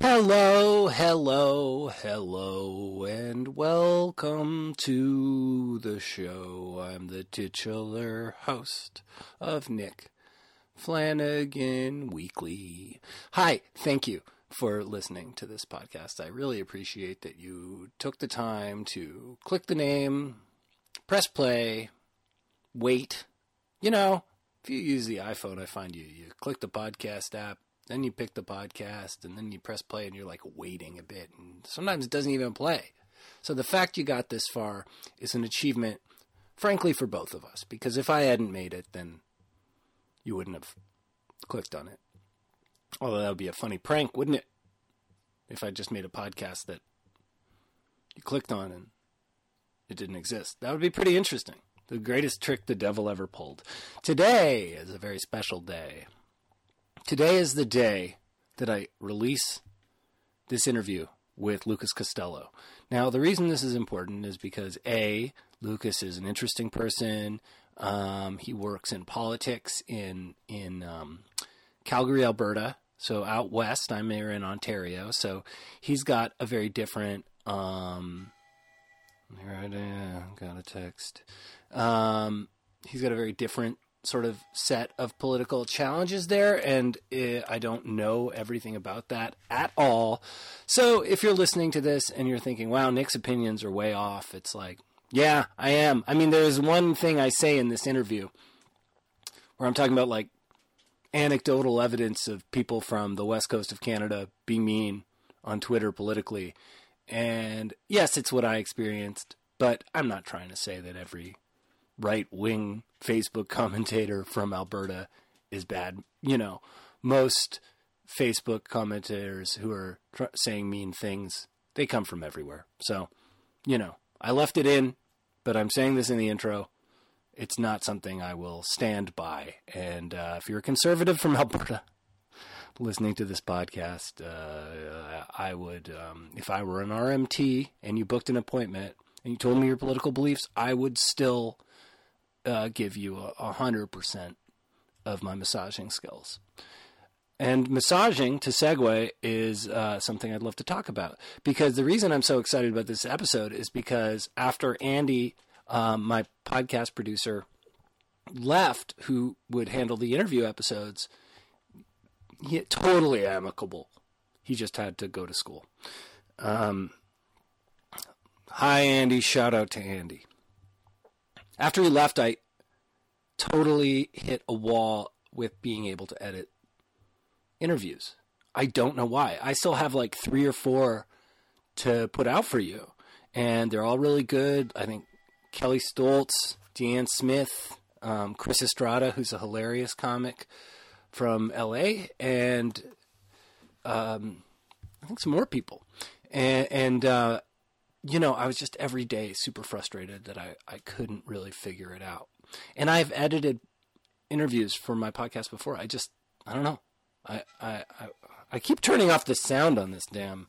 Hello, hello, hello, and welcome to the show. I'm the titular host of Nick Flanagan Weekly. Hi, thank you for listening to this podcast. I really appreciate that you took the time to click the name, press play, wait. You know, if you use the iPhone, I find you you click the podcast app, then you pick the podcast, and then you press play, and you're like waiting a bit, and sometimes it doesn't even play. So the fact you got this far is an achievement, frankly, for both of us. Because if I hadn't made it, then you wouldn't have clicked on it. Although that would be a funny prank, wouldn't it? If I just made a podcast that you clicked on and it didn't exist. That would be pretty interesting. The greatest trick the devil ever pulled. Today is a very special day. Today is the day that I release this interview with Lucas Costello. Now, the reason this is important is because A, Lucas is an interesting person. Um, he works in politics in in um, Calgary, Alberta, so out west. I'm here in Ontario, so he's got a very different. Um, here I am, got a text. Um, he's got a very different sort of set of political challenges there, and uh, I don't know everything about that at all. So if you're listening to this and you're thinking, "Wow, Nick's opinions are way off," it's like, yeah, I am. I mean, there's one thing I say in this interview where I'm talking about like anecdotal evidence of people from the west coast of Canada being mean on Twitter politically. And yes, it's what I experienced, but I'm not trying to say that every right wing Facebook commentator from Alberta is bad. You know, most Facebook commentators who are tr- saying mean things, they come from everywhere. So, you know, I left it in, but I'm saying this in the intro it's not something I will stand by. And uh, if you're a conservative from Alberta listening to this podcast, uh, I would, um, if I were an RMT and you booked an appointment and you told me your political beliefs, I would still uh, give you a hundred percent of my massaging skills. And massaging, to segue, is uh, something I'd love to talk about because the reason I'm so excited about this episode is because after Andy um, my podcast producer left, who would handle the interview episodes, he totally amicable. He just had to go to school. Um, hi, Andy. Shout out to Andy. After he left, I totally hit a wall with being able to edit interviews. I don't know why. I still have like three or four to put out for you, and they're all really good. I think Kelly Stoltz, Deanne Smith, um, Chris Estrada, who's a hilarious comic from LA, and um, I think some more people. And, and uh, you know, I was just every day super frustrated that I, I couldn't really figure it out. And I've edited interviews for my podcast before. I just, I don't know. I, I, I, I keep turning off the sound on this damn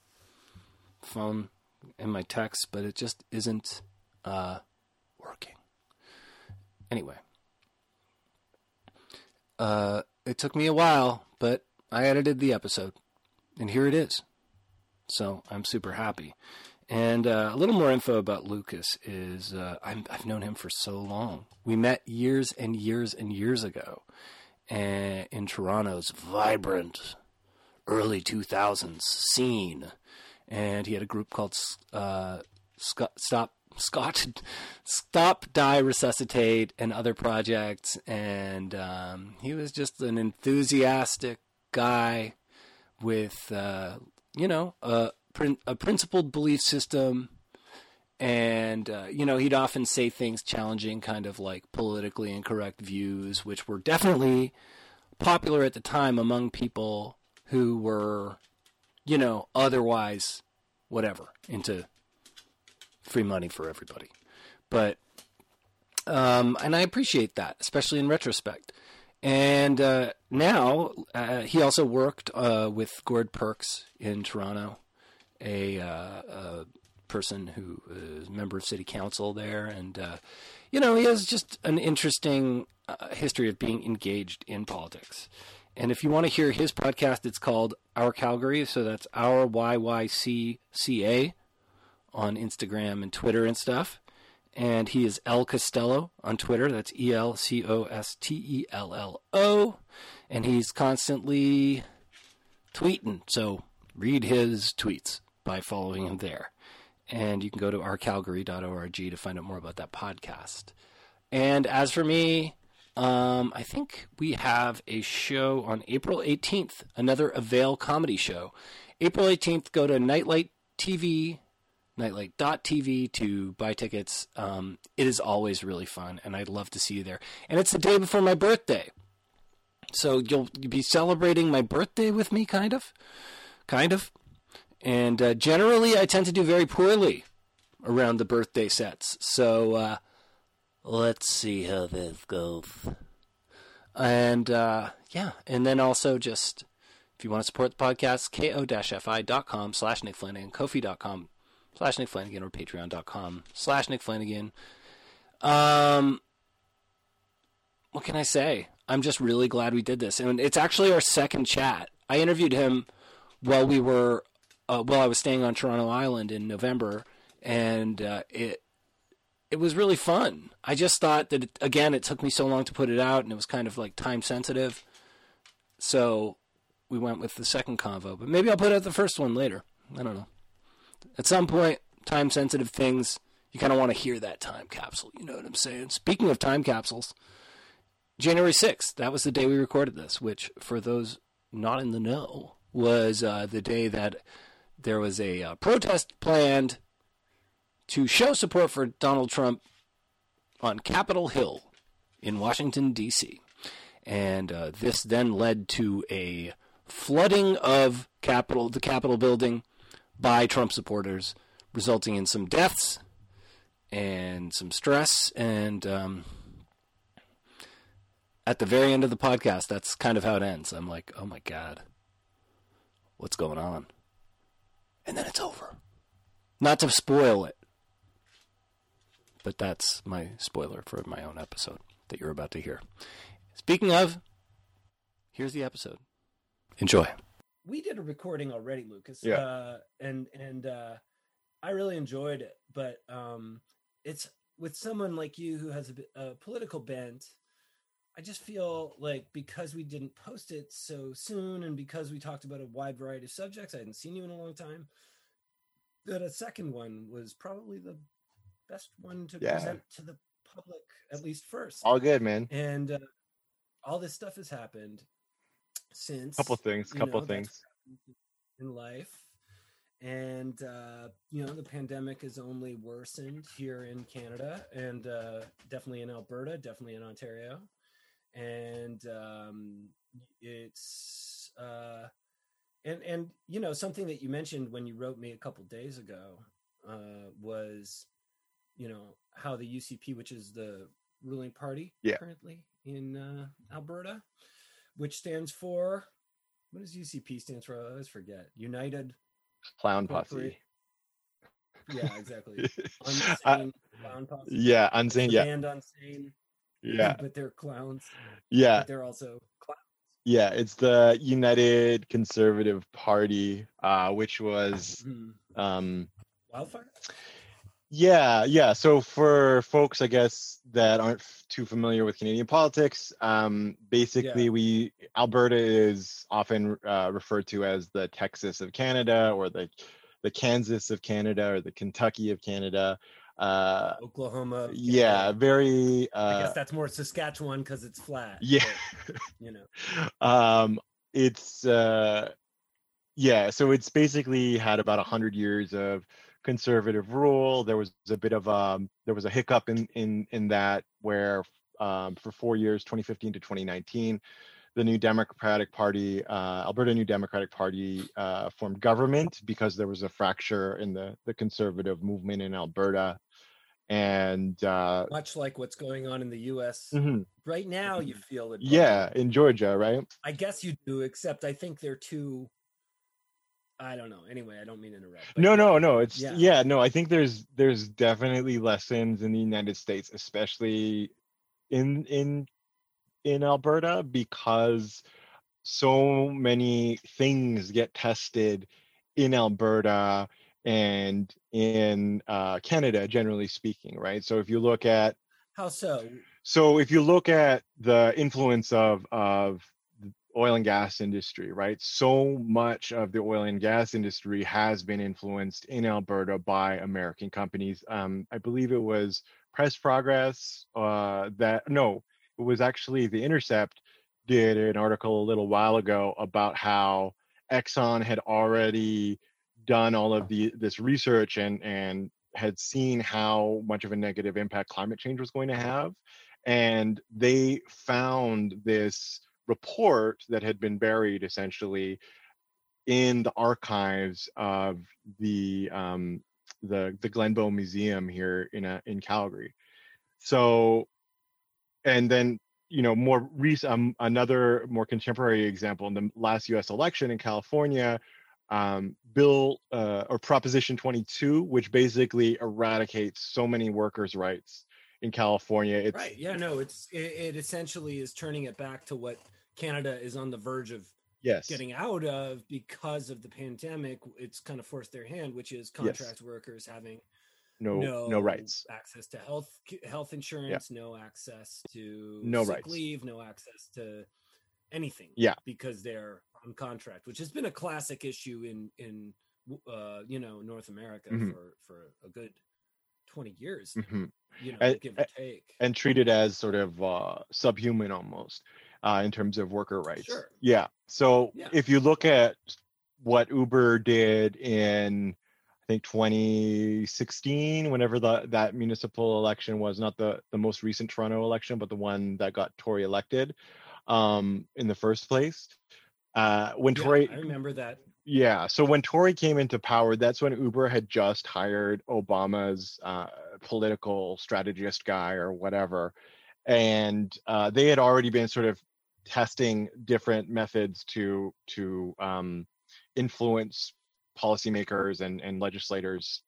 phone and my text, but it just isn't uh, working. Anyway, uh, it took me a while, but I edited the episode, and here it is. So I'm super happy. And uh, a little more info about Lucas is uh, i have known him for so long. We met years and years and years ago uh, in Toronto's vibrant early 2000s scene. And he had a group called uh, Stop Scott Stop, Die, Resuscitate, and other projects. And um, he was just an enthusiastic guy with, uh, you know, a, a principled belief system. And, uh, you know, he'd often say things challenging kind of like politically incorrect views, which were definitely popular at the time among people who were, you know, otherwise whatever, into free money for everybody. But um, and I appreciate that, especially in retrospect. And uh, now uh, he also worked uh, with Gord Perks in Toronto, a, uh, a, person who is a member of city council there, and uh, you know he has just an interesting uh, history of being engaged in politics. And if you want to hear his podcast, it's called Our Calgary. So that's Our YYCCA on Instagram and Twitter and stuff. And he is El Costello on Twitter. That's E L C O S T E L L O. And he's constantly tweeting. So read his tweets by following him there. And you can go to ourcalgary.org to find out more about that podcast. And as for me, um, I think we have a show on April 18th, another Avail comedy show. April 18th, go to Nightlight TV, nightlight.tv to buy tickets. Um, it is always really fun, and I'd love to see you there. And it's the day before my birthday. So you'll, you'll be celebrating my birthday with me, kind of. Kind of. And uh, generally, I tend to do very poorly around the birthday sets. So uh, let's see how this goes. And uh, yeah, and then also just if you want to support the podcast, ko-fi.com slash Nick Flanagan, kofi.com slash Nick Flanagan, or patreon.com slash Nick Flanagan. Um, what can I say? I'm just really glad we did this. And it's actually our second chat. I interviewed him while we were uh, while I was staying on Toronto Island in November, and uh, it it was really fun. I just thought that it, again, it took me so long to put it out, and it was kind of like time sensitive. So we went with the second convo, but maybe I'll put out the first one later. I don't know. At some point, time sensitive things, you kind of want to hear that time capsule. You know what I'm saying? Speaking of time capsules, January 6th, that was the day we recorded this, which for those not in the know was uh, the day that there was a uh, protest planned to show support for Donald Trump on Capitol Hill in Washington, D.C. And uh, this then led to a flooding of Capitol, the Capitol building by Trump supporters, resulting in some deaths and some stress. And um, at the very end of the podcast, that's kind of how it ends. I'm like, oh my God, what's going on? And then it's over. Not to spoil it, but that's my spoiler for my own episode that you're about to hear. Speaking of, here's the episode. Enjoy. We did a recording already, Lucas. Yeah. Uh, and and uh, I really enjoyed it, but um, it's with someone like you who has a, a political bent. I just feel like because we didn't post it so soon, and because we talked about a wide variety of subjects, I hadn't seen you in a long time. That a second one was probably the best one to Yeah. present to the public, at least first. All good, man. and uh, all this stuff has happened since Couple things, couple know, things. in life and uh, you know the pandemic has only worsened here in canada and uh, definitely in alberta definitely in ontario and um, it's uh, and and you know something that you mentioned when you wrote me a couple days ago uh, was you know how the UCP, which is the ruling party Yeah. currently in uh, Alberta, which stands for what does UCP stands for? I always forget. United. Clown posse. Yeah, exactly. Uh, clown posse. yeah, unsane. Yeah, band Unsane. Yeah, But they're clowns. yeah, But they're also clowns. yeah. It's the United Conservative Party, uh, which was Mhm. um, Wildrose. Yeah, yeah. So for folks, I guess that aren't f- too familiar with Canadian politics, um, basically, Yeah. we Alberta is often uh, referred to as the Texas of Canada, or the the Kansas of Canada, or the Kentucky of Canada. Uh, Oklahoma. yeah, very. I Uh, guess that's more Saskatchewan because it's flat. yeah. but, you know. um it's uh yeah so it's basically had about a hundred years of conservative rule there was a bit of um there was a hiccup in in in that where um for four years 2015 to 2019 the new democratic party uh alberta new democratic party uh formed government because there was a fracture in the the conservative movement in alberta and uh Much like what's going on in the U.S. mhm, right now, you feel it. yeah in georgia right I guess you do, except I think they're too. I don't know. Anyway, I don't mean to interrupt. no no no it's Yeah. yeah. no i think there's there's definitely lessons in the united states especially in in in alberta because so many things get tested in Alberta and in uh, Canada, generally speaking, right? So if you look at How so? so if you look at the influence of of the oil and gas industry, right? So much of the oil and gas industry has been influenced in Alberta by American companies. Um, I believe it was Press Progress uh, that no, was actually the Intercept did an article a little while ago about how Exxon had already done all of the this research and and had seen how much of a negative impact climate change was going to have and they found this report that had been buried essentially in the archives of the um, the the Glenbow Museum here in a, in Calgary. So, and then you know more recent um, another more contemporary example in the last U.S. election in California, um, Bill uh, or Proposition 22, which basically eradicates so many workers' rights in California. It's Right. Yeah. No. It's it, it essentially is turning it back to what Canada is on the verge of yes, getting out of because of the pandemic. It's kind of forced their hand, which is contract workers having no no no rights. access to health health insurance, no access to No sick rights. leave, no access to anything. Yeah. because they're on contract, which has been a classic issue in in uh, you know North America Mhm. for for a good twenty years. Mhm. You know, And- give or take. and treated as sort of uh, subhuman almost uh, in terms of worker rights. Sure. Yeah. So Yeah. if you look at what Uber did in, think 2016, whenever the that municipal election was, not the the most recent Toronto election, but the one that got Tory elected um, in the first place. Uh, when Yeah, Tory I remember that. yeah. So when Tory came into power, that's when Uber had just hired Obama's uh, political strategist guy or whatever. And uh, they had already been sort of testing different methods to to um, influence policymakers and, and legislators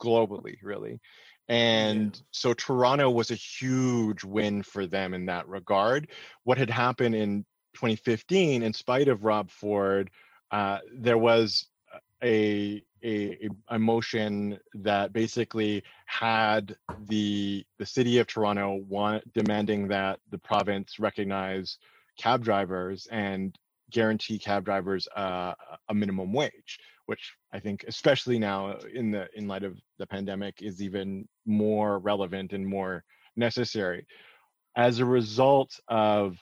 globally, really. And Yeah. so Toronto was a huge win for them in that regard. What had happened in 2015, in spite of Rob Ford, uh, there was a, a a motion that basically had the the city of Toronto want, demanding that the province recognize cab drivers and guarantee cab drivers uh, a minimum wage, which I think, especially now in the in light of the pandemic, is even more relevant and more necessary. As a result of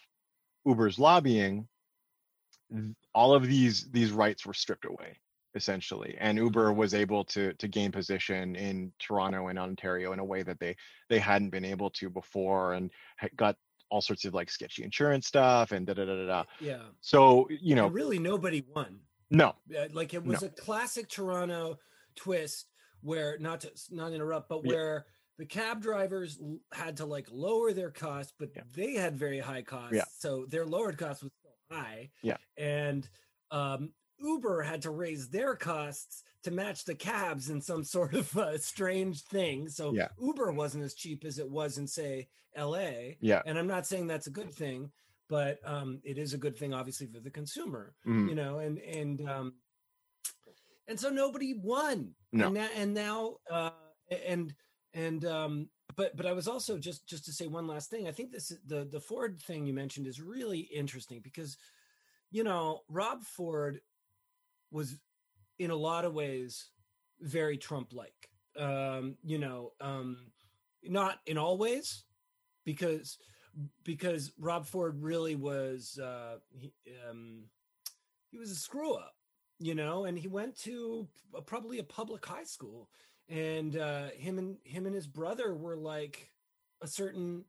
Uber's lobbying, all of these these rights were stripped away essentially and uber was able to to gain position in toronto and ontario in a way that they they hadn't been able to before and got all sorts of like sketchy insurance stuff and da da da da da Yeah. so you know And really, nobody won. No like it was a classic Toronto twist where not to not interrupt, but Yeah. where the cab drivers had to like lower their costs, but Yeah. they had very high costs, Yeah. so their lowered cost was still high. Yeah. and um, Uber had to raise their costs to match the cabs in some sort of uh, strange thing. So Yeah. Uber wasn't as cheap as it was in say L.A. yeah And I'm not saying that's a good thing, but um, it is a good thing, obviously, for the consumer mhm, you know and and um and so nobody won No. and now, and now uh and and um but but i was also just just to say one last thing i think this the the ford thing you mentioned is really interesting because you know rob ford was in a lot of ways very trump like um you know um not in all ways because because rob ford really was uh he, um he was a screw up you know and he went to probably a public high school and uh him and him and his brother were like a certain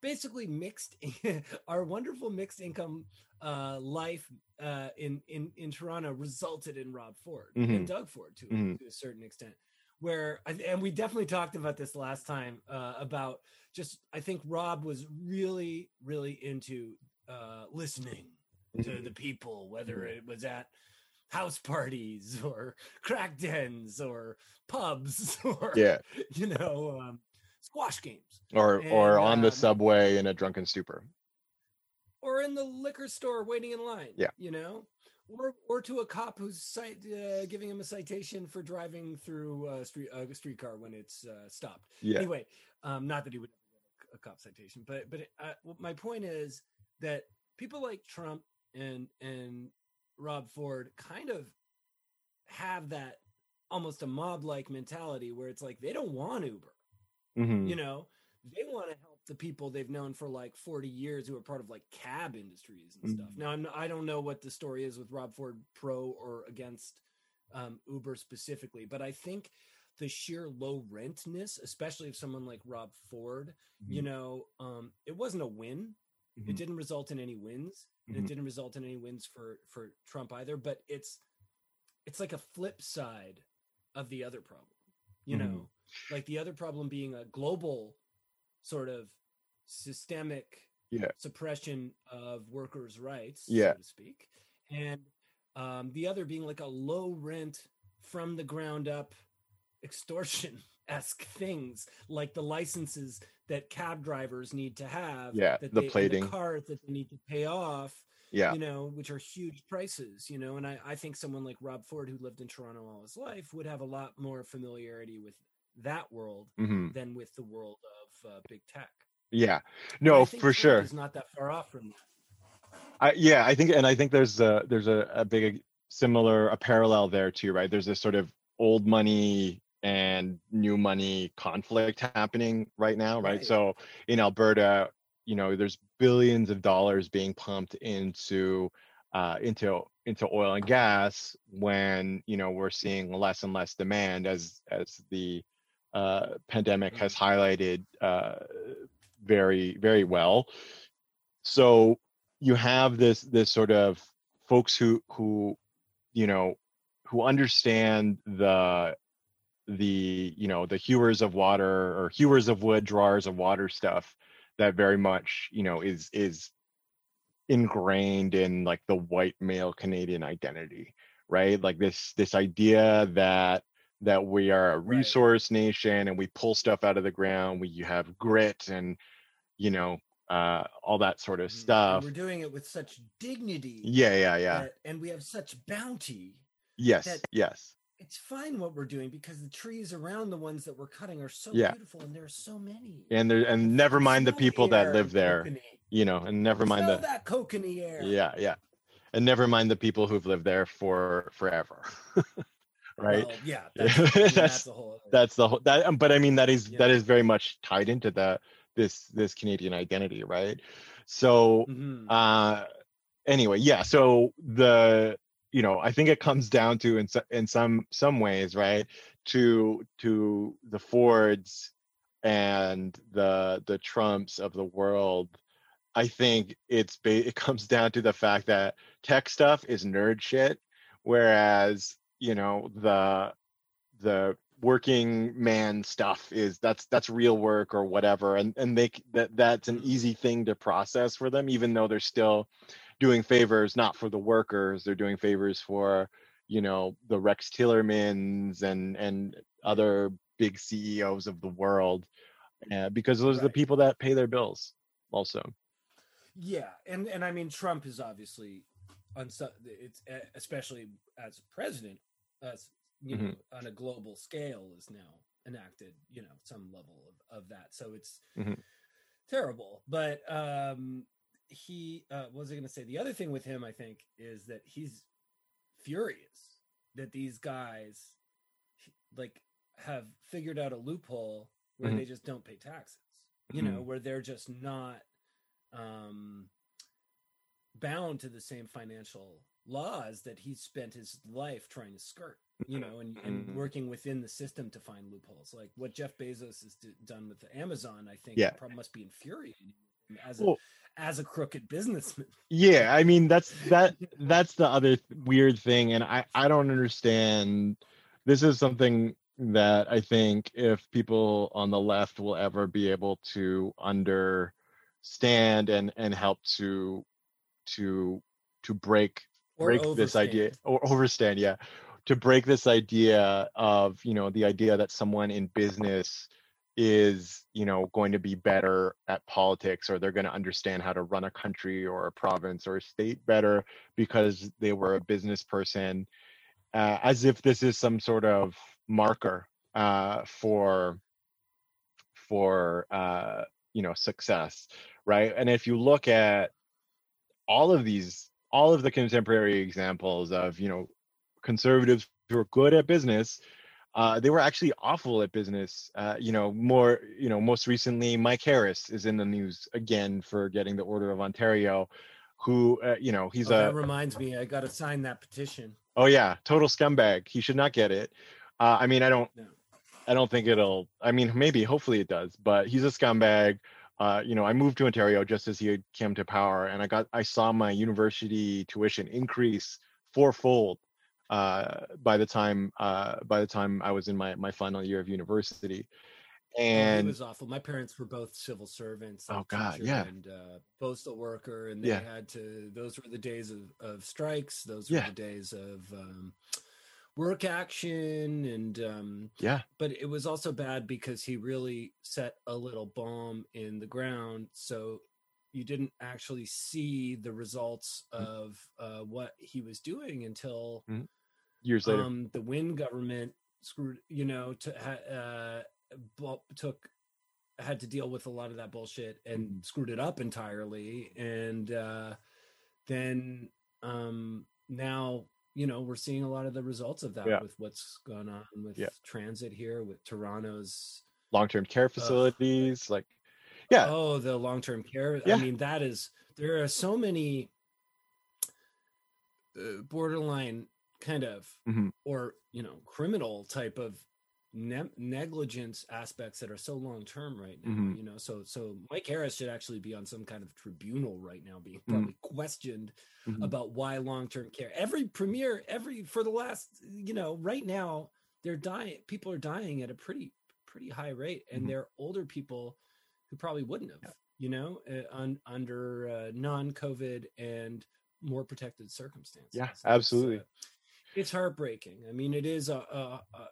basically mixed our wonderful mixed income uh life uh in in in toronto resulted in rob ford and Mhm. doug ford to, Mhm. to a certain extent where and we definitely talked about this last time uh about just i think rob was really really into uh listening to mhm, the people, whether Mhm. it was at house parties or crack dens or pubs or yeah you know um, squash games or or And, on the um, subway in a drunken stupor or in the liquor store waiting in line. Yeah. you know, or or to a cop who's cite, uh, giving him a citation for driving through a street uh, a streetcar when it's uh, stopped. Yeah. Anyway, um, not that he would get a, a cop citation, but but uh, my point is that people like Trump and and Rob Ford kind of have that almost a mob like mentality where it's like they don't want Uber Mhm. you know they want to help the people they've known for like 40 years who are part of like cab industries and stuff Mhm. now I'm, i don't know what the story is with rob ford pro or against um, uber specifically but i think the sheer low rentness especially if someone like rob ford you Mhm. know um, it wasn't a win it Mhm. didn't result in any wins and it didn't result in any wins for for trump either but it's it's like a flip side of the other problem you Mhm. know like the other problem being a global sort of systemic Yeah. suppression of workers rights Yeah. so to speak and um, the other being like a low rent from the ground up extortion esque things like the licenses that cab drivers need to have Yeah, that the they, plating. cars that they need to pay off Yeah. you know, which are huge prices, you know. And I, I think someone like Rob Ford, who lived in Toronto all his life, would have a lot more familiarity with that world Mhm. than with the world of uh, big tech. Yeah. No, for sure. It's not that far off from that. I, yeah, I think, and I think there's a there's a, a big similar a parallel there too, right? There's this sort of old money and new money conflict happening right now, right? Right. So in Alberta, you know, there's billions of dollars being pumped into uh, into into oil and gas when you know we're seeing less and less demand as as the uh, pandemic has highlighted uh, very very well. So you have this this sort of folks who who you know who understand the the you know the hewers of water or hewers of wood drawers of water stuff that very much you know is is ingrained in like the white male canadian identity right like this this idea that that we are a Right. resource nation and we pull stuff out of the ground we you have grit and you know uh all that sort of Mhm. And stuff we're doing it with such dignity. yeah yeah yeah that- and we have such bounty. yes yes It's fine what we're doing because the trees around the ones that we're cutting are so Yeah. beautiful, and there are so many. and there and never mind the people that live there kokanee. you know and never mind Smell the that air. yeah yeah and never mind the people who've lived there for forever right Well, yeah, Yeah. that's, I mean, That's- that's a whole. that's the whole that um, but i mean that is that Yeah. is very much tied into the this this canadian identity right so Mhm. uh anyway yeah so the you know i think it comes down to in, in some some ways right to to the fords and the the trumps of the world i think it's ba- it comes down to the fact that tech stuff is nerd shit whereas you know the the working man stuff is that's that's real work or whatever and and they that that's an easy thing to process for them even though they're still doing favors not for the workers they're doing favors for you know the Rex Tillersons and and other big ceos of the world uh, because those are the people that pay their bills also. Yeah, and and I mean Trump is obviously on it's especially as president, as you know, Mm-hmm. on a global scale is now enacted, you know, some level of, of that. So it's Mhm. terrible. But um he uh what was I gonna say? The other thing with him, I think, is that he's furious that these guys like have figured out a loophole where Mhm. they just don't pay taxes. You know, Mhm. where they're just not um bound to the same financial laws that he spent his life trying to skirt you know and, and Mhm. working within the system to find loopholes like what jeff bezos has d- done with amazon i think Yeah. probably must be infuriating as a Well- as a crooked businessman yeah i mean that's that that's the other th- weird thing and i i don't understand this is something that i think if people on the left will ever be able to understand and and help to to to break Break this idea overstand. or overstand yeah to break this idea of you know the idea that someone in business is you know going to be better at politics or they're going to understand how to run a country or a province or a state better because they were a business person uh, as if this is some sort of marker uh, for for uh, you know success right and if you look at all of these all of the contemporary examples of you know conservatives who are good at business uh, they were actually awful at business. Uh, you know, more, you know, most recently, Mike Harris is in the news again for getting the Order of Ontario, who, uh, you know, he's oh, a. That reminds me, I got to sign that petition. Oh yeah, total scumbag. He should not get it. Uh, I mean, I don't, No. I don't think it'll. I mean, maybe, hopefully, it does. But he's a scumbag. Uh, you know, I moved to Ontario just as he came to power, and I got, I saw my university tuition increase fourfold uh, by the time, uh, by the time I was in my my final year of university. And it was awful. My parents were both civil servants. Oh, God, yeah. and uh, postal worker, and they Yeah. had to. Those were the days of, of strikes. Those Yeah. were the days of um, work action, and um, yeah, but it was also bad because he really set a little bomb in the ground, so you didn't actually see the results Mm. of uh, what he was doing until years later. um, the Wynne government screwed, you know, to, ha- uh, bu- took had to deal with a lot of that bullshit and Mhm. screwed it up entirely, and uh, then um, now you know we're seeing a lot of the results of that Yeah. with what's going on with Yeah. transit here with Toronto's long-term care facilities, like, yeah, oh the long-term care Yeah. i mean that is there are so many uh, borderline kind of Mhm. or you know criminal type of ne- negligence aspects that are so long term right now Mhm. you know so so mike harris should actually be on some kind of tribunal right now being Mhm. probably questioned Mhm. about why long-term care every premier every for the last you know right now they're dying people are dying at a pretty pretty high rate and Mhm. they're older people who probably wouldn't have you know uh, un, under uh, non-covid and more protected circumstances Yeah, absolutely. It's heartbreaking i mean it is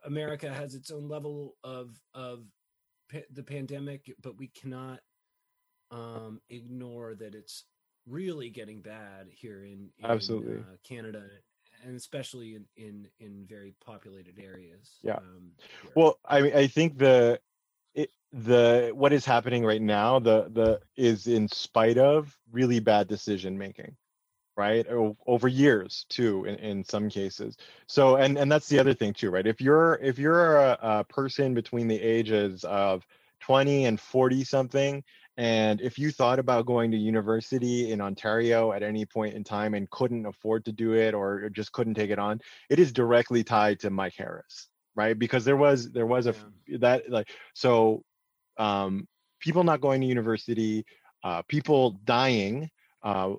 america has its own level of of pa- the pandemic but we cannot um ignore that it's really getting bad here in, in Absolutely. uh, canada and especially in in in very populated areas Yeah. um. Well, I mean, I think the it, the what is happening right now the the is in spite of really bad decision making, right? O- over years too, in, in some cases. So, and and that's the other thing too, right? If you're if you're a, a person between the ages of 20 and 40 something and if you thought about going to university in Ontario at any point in time and couldn't afford to do it or just couldn't take it on, it is directly tied to Mike Harris, right? Because there was there was a that like so um people not going to university, uh people dying, uh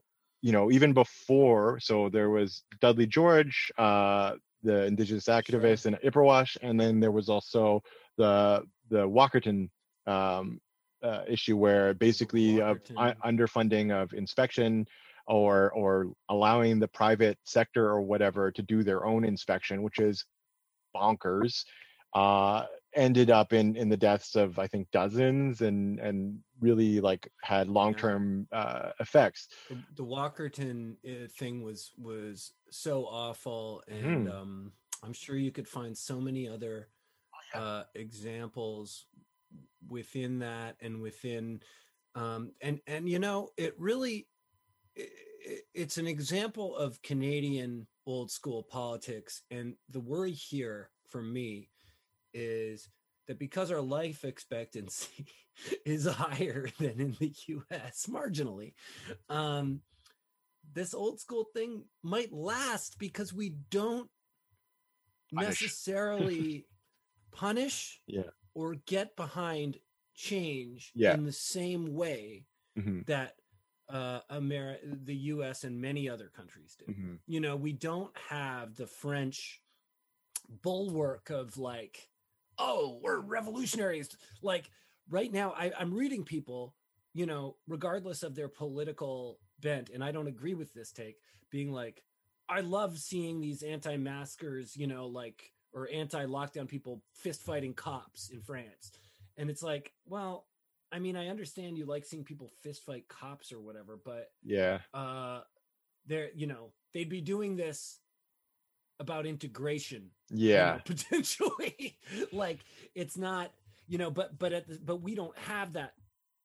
you know, even before so there was Dudley George, uh the indigenous activist in Ipperwash, and then there was also the the Walkerton um uh, issue where basically uh, underfunding of inspection or or allowing the private sector or whatever to do their own inspection which is bonkers uh ended up in in the deaths of i think dozens and and really like had long-term uh effects. The, the Walkerton uh, thing was was so awful, and Mhm. um, I'm sure you could find so many other Oh, uh, examples within that and within um, and and you know it really i i- it's an example of Canadian old school politics, and the worry here for me is that because our life expectancy is higher than in the US marginally um this old school thing might last because we don't Punish. necessarily punish Yeah. or get behind change Yeah. in the same way Mhm, that uh Ameri- the US and many other countries do mhm. you know we don't have the french bulwark of like oh we're revolutionaries like right now I, i'm reading people you know regardless of their political bent and i don't agree with this take being like i love seeing these anti-maskers you know like or anti-lockdown people fist fighting cops in france and it's like, well, I mean, I understand you like seeing people fist fight cops or whatever, but Yeah. uh, they're you know they'd be doing this about integration you Yeah. know, potentially like it's not you know but but at the, but we don't have that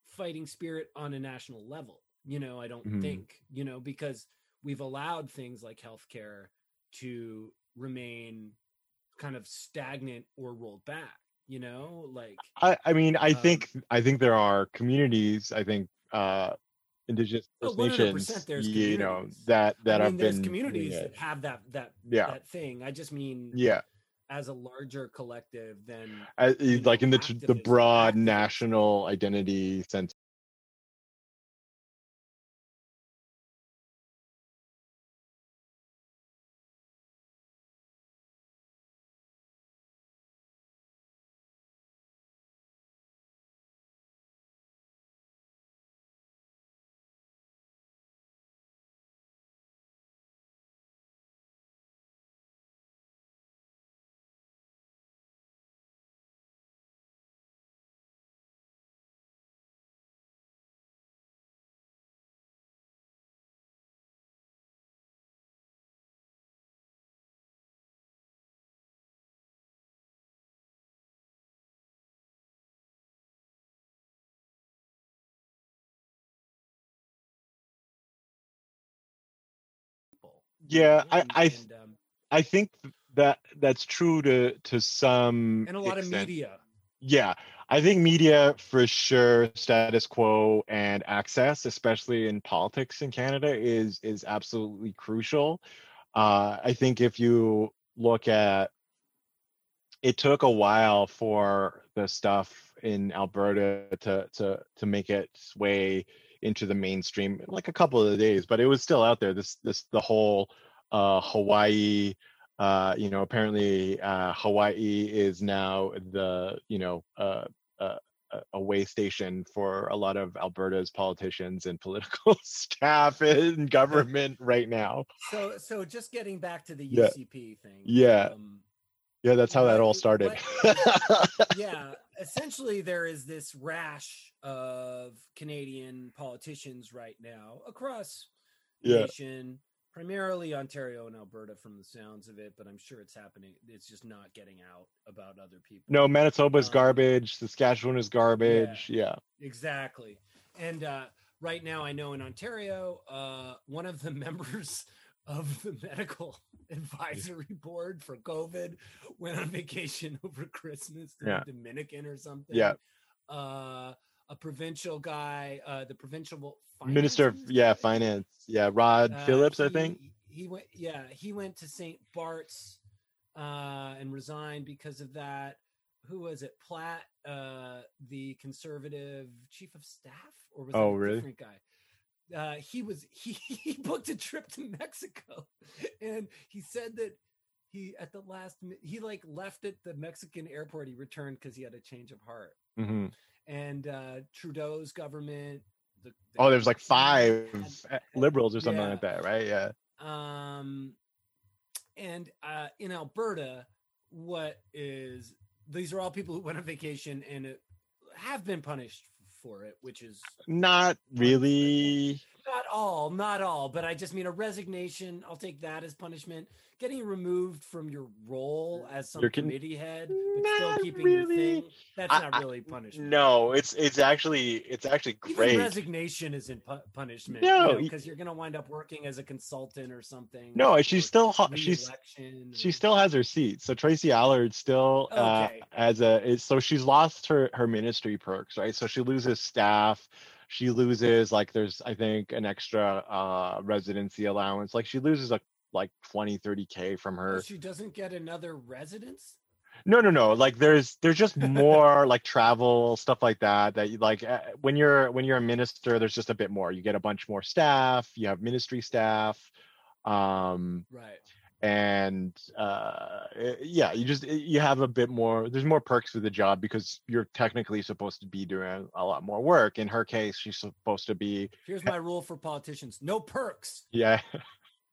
fighting spirit on a national level you know i don't Mhm. think you know because we've allowed things like healthcare to remain kind of stagnant or rolled back you know like I, I mean, I Um, think I think there are communities. I think uh, indigenous Oh, First 100% nations, you know, that that I have mean, there's been communities it. that have that that Yeah. that thing i just mean Yeah, as a larger collective than you like know, in the the broad national identity sense. Yeah, I and, I and, um, I think that that's true to to some and a lot of media. Yeah, I think media for sure, status quo and access, especially in politics in Canada, is is absolutely crucial. Uh, I think if you look at, it took a while for the stuff in Alberta to to to make its way into the mainstream, like a couple of days, but it was still out there. This this the whole uh, Hawaii uh, you know, apparently uh, Hawaii is now the, you know, uh, uh, a- a way station for a lot of Alberta's politicians and political staff in government right now. So so just getting back to the Yeah. UCP thing. Yeah. Um, Yeah, that's how that all started. yeah. Essentially, there is this rash of Canadian politicians right now across the yeah, nation, primarily Ontario and Alberta, from the sounds of it. But I'm sure it's happening. It's just not getting out about other people. no, Manitoba's Um, garbage. Saskatchewan is garbage. Yeah, Exactly. And uh, right now, I know in Ontario, uh, one of the members of the medical advisory board for COVID went on vacation over Christmas to Yeah. the Dominican or something. Yeah. Uh, a provincial guy, uh, the provincial Minister of yeah finance. Yeah, Rod uh, Phillips, I think. he went. Yeah, he went to St. Bart's uh, and resigned because of that. Who was it? Platt, uh, the conservative chief of staff, or was Oh, it a really? different guy? Uh, he was he, he booked a trip to Mexico, and he said that he at the last he like left at the Mexican airport. He returned because he had a change of heart. hmm And uh, Trudeau's government. The, the Oh, there's like five had- uh, liberals or something yeah. like that, right? Yeah. um and uh in alberta what is these are all people who went on vacation and it, have been punished for it which is Not really. Not all not all but i just mean a resignation i'll take that as punishment getting removed from your role as some con- committee head but still keeping your really. thing that's I- not really punishment No, it's it's actually it's actually Even great. resignation isn't pu- punishment No, because you are going to wind up working as a consultant or something No, she or still she's she still has her seat. So Tracy Allard still uh, Okay. as a is, so she's lost her her ministry perks, right? So she loses staff. She loses like there's I think an extra uh residency allowance. Like she loses like like 20 30 k from her. she doesn't get another residence. No, no, no. Like there's there's just more like travel stuff like that that you like uh, when you're when you're a minister there's just a bit more. You get a bunch more staff, you have ministry staff. Um Right. And uh eh, yeah you just eh, you have a bit more there's more perks for the job because you're technically supposed to be doing a lot more work in her case she's supposed to be Here's my rule for politicians: no perks, yeah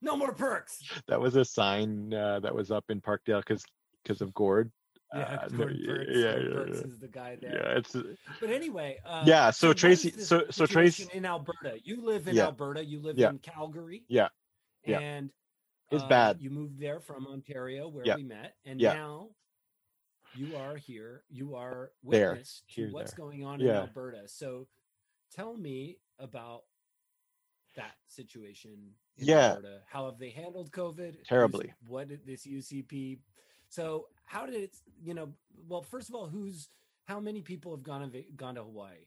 no more perks. that was a sign uh, that was up in parkdale because because of gord Yeah, Uh, Gordon yeah, Perks, yeah, yeah, Perks yeah. is the guy there. Yeah, it's But anyway, uh, Yeah, so is Tracy- so- so Tracy- in Alberta. You live in Yeah. Alberta. You live Yeah. in Calgary. Yeah. Yeah. and It's uh, bad. You moved there from Ontario, where Yeah. we met, and Yeah. now you are here. You are There. witness to Here, what's there. going on in Alberta. So, tell me about that situation. In Yeah. Alberta. How have they handled COVID? Who's- Terribly. What did this UCP? So, how did it? You know, well, first of all, who's how many people have gone to, gone to Hawaii?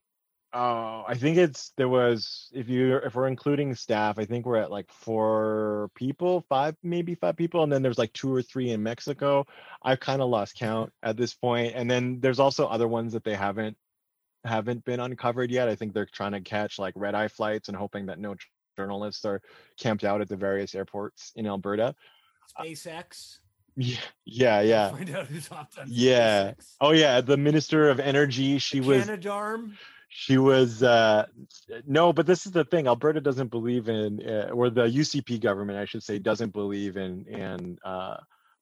Oh, I think it's there was if you if we're including staff, I think we're at like four people, five maybe five people, and then there's like two or three in Mexico. I've kind of lost count at this point, and then there's also other ones that they haven't haven't been uncovered yet. I think they're trying to catch like red eye flights and hoping that no journalists are camped out at the various airports in Alberta. Uh, SpaceX. Yeah, yeah, yeah. Find out who's hopped on Yeah. SpaceX. Oh yeah, the minister of energy. She was Canadarm. She was uh no but this is the thing alberta doesn't believe in uh, or the ucp government i should say doesn't believe in in uh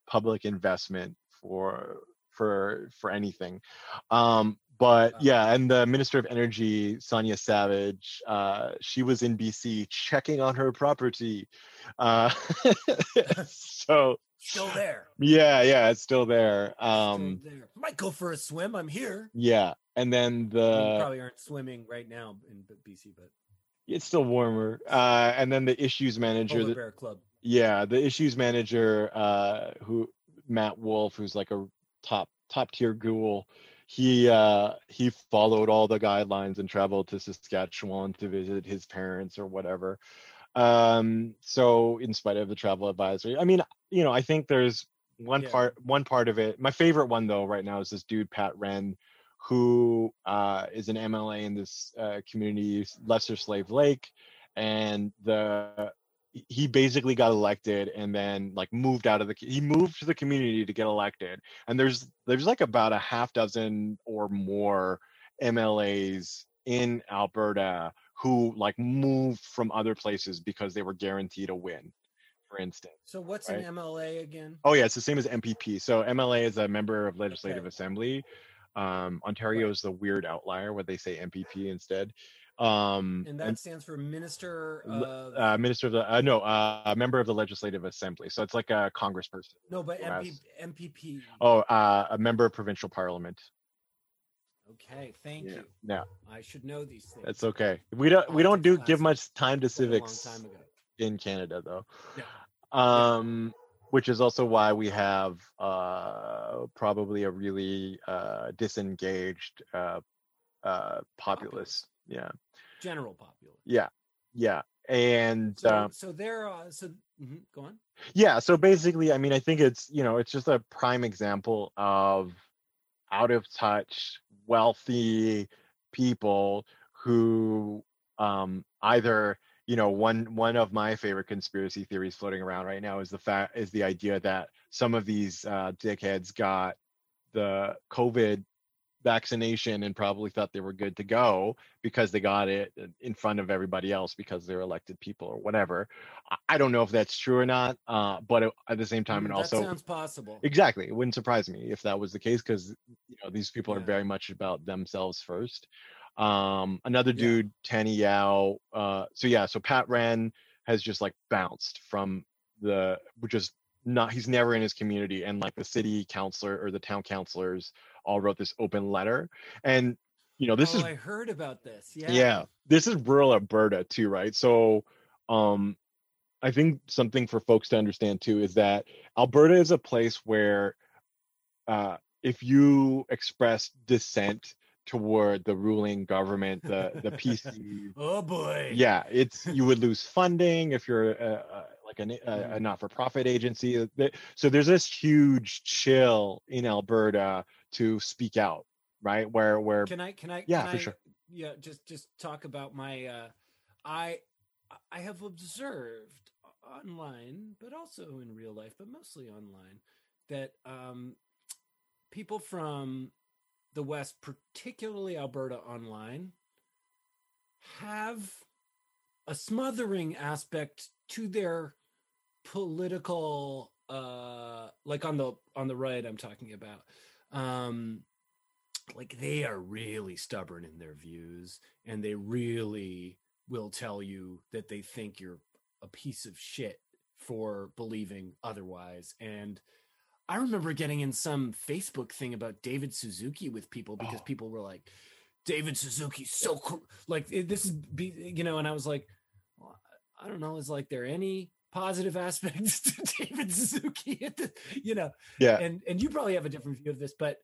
public investment for for for anything. Um but yeah and the minister of energy sonya savage uh she was in bc checking on her property uh so Still there. yeah yeah it's still there Still um there. Might go for a swim. I'm here. yeah and then you the probably aren't swimming right now in BC, but it's still warmer. Uh, and then the issues manager, Polar the, Bear Club. yeah, the issues manager, uh, who Matt Wolf, who's like a top top tier ghoul, he uh, he followed all the guidelines and traveled to Saskatchewan to visit his parents or whatever. Um, so in spite of the travel advisory, I mean, you know, I think there's one Yeah. part one part of it. My favorite one though right now is this dude Pat Rehn who uh, is an MLA in this uh, community, Lesser Slave Lake, and the he basically got elected and then like moved out of the he moved to the community to get elected and there's there's like about a half dozen or more MLAs in Alberta who like moved from other places because they were guaranteed a win for instance So what's Right. an MLA again? Oh yeah, it's the same as MPP. So MLA is a member of Legislative Okay. Assembly. Um, Ontario is the weird outlier where they say MPP instead. Um, And that stands for Minister of uh, minister of the uh, no, uh, a member of the Legislative Assembly. So it's like a congressperson. no, but MP, MPP. Oh, uh, a member of provincial parliament. Okay, thank Yeah, you. yeah, I should know these things. that's okay. We don't we don't do Politics give much time to Quite a long civics time ago. in Canada though. Yeah. um which is also why we have uh probably a really uh disengaged uh uh populace yeah General populace. yeah yeah and So, um so they're uh, so mhm, go on. yeah so basically i mean i think it's you know it's just a prime example of out of touch wealthy people who um either you know one one of my favorite conspiracy theories floating around right now is the fact is the idea that some of these uh dickheads got the covid vaccination and probably thought they were good to go because they got it in front of everybody else because they're elected people or whatever I- don't know if that's true or not uh but it- at the same time Mm, and that also sounds possible. Exactly. It wouldn't surprise me if that was the case because you know these people are very much about themselves first. Um, another Yeah. dude, Tany Yao. Uh, so yeah, so Pat Rehn has just like bounced from the, which is not. He's never in his community, and like the city councilor or the town councilors all wrote this open letter, and you know this oh, is I heard about this. Yeah. yeah. this is rural alberta too right so um i think something for folks to understand too is that alberta is a place where uh if you express dissent toward the ruling government the the pc Oh boy. yeah it's you would lose funding if you're a, a, like an, a, a Mhm. not-for-profit agency Uh, so there's this huge chill in alberta to speak out right where where Can I? Can I? Yeah, can for I, sure. Yeah, just just talk about my. uh I I have observed online, but also in real life, but mostly online, that um people from the West, particularly Alberta online, have a smothering aspect to their political uh like on the on the right i'm talking about um like they are really stubborn in their views and they really will tell you that they think you're a piece of shit for believing otherwise and i remember getting in some facebook thing about david suzuki with people because Oh. people were like david suzuki's so cool like this is be you know and i was like well, i don't know is like there any positive aspects to david suzuki at the, you know Yeah. and and you probably have a different view of this but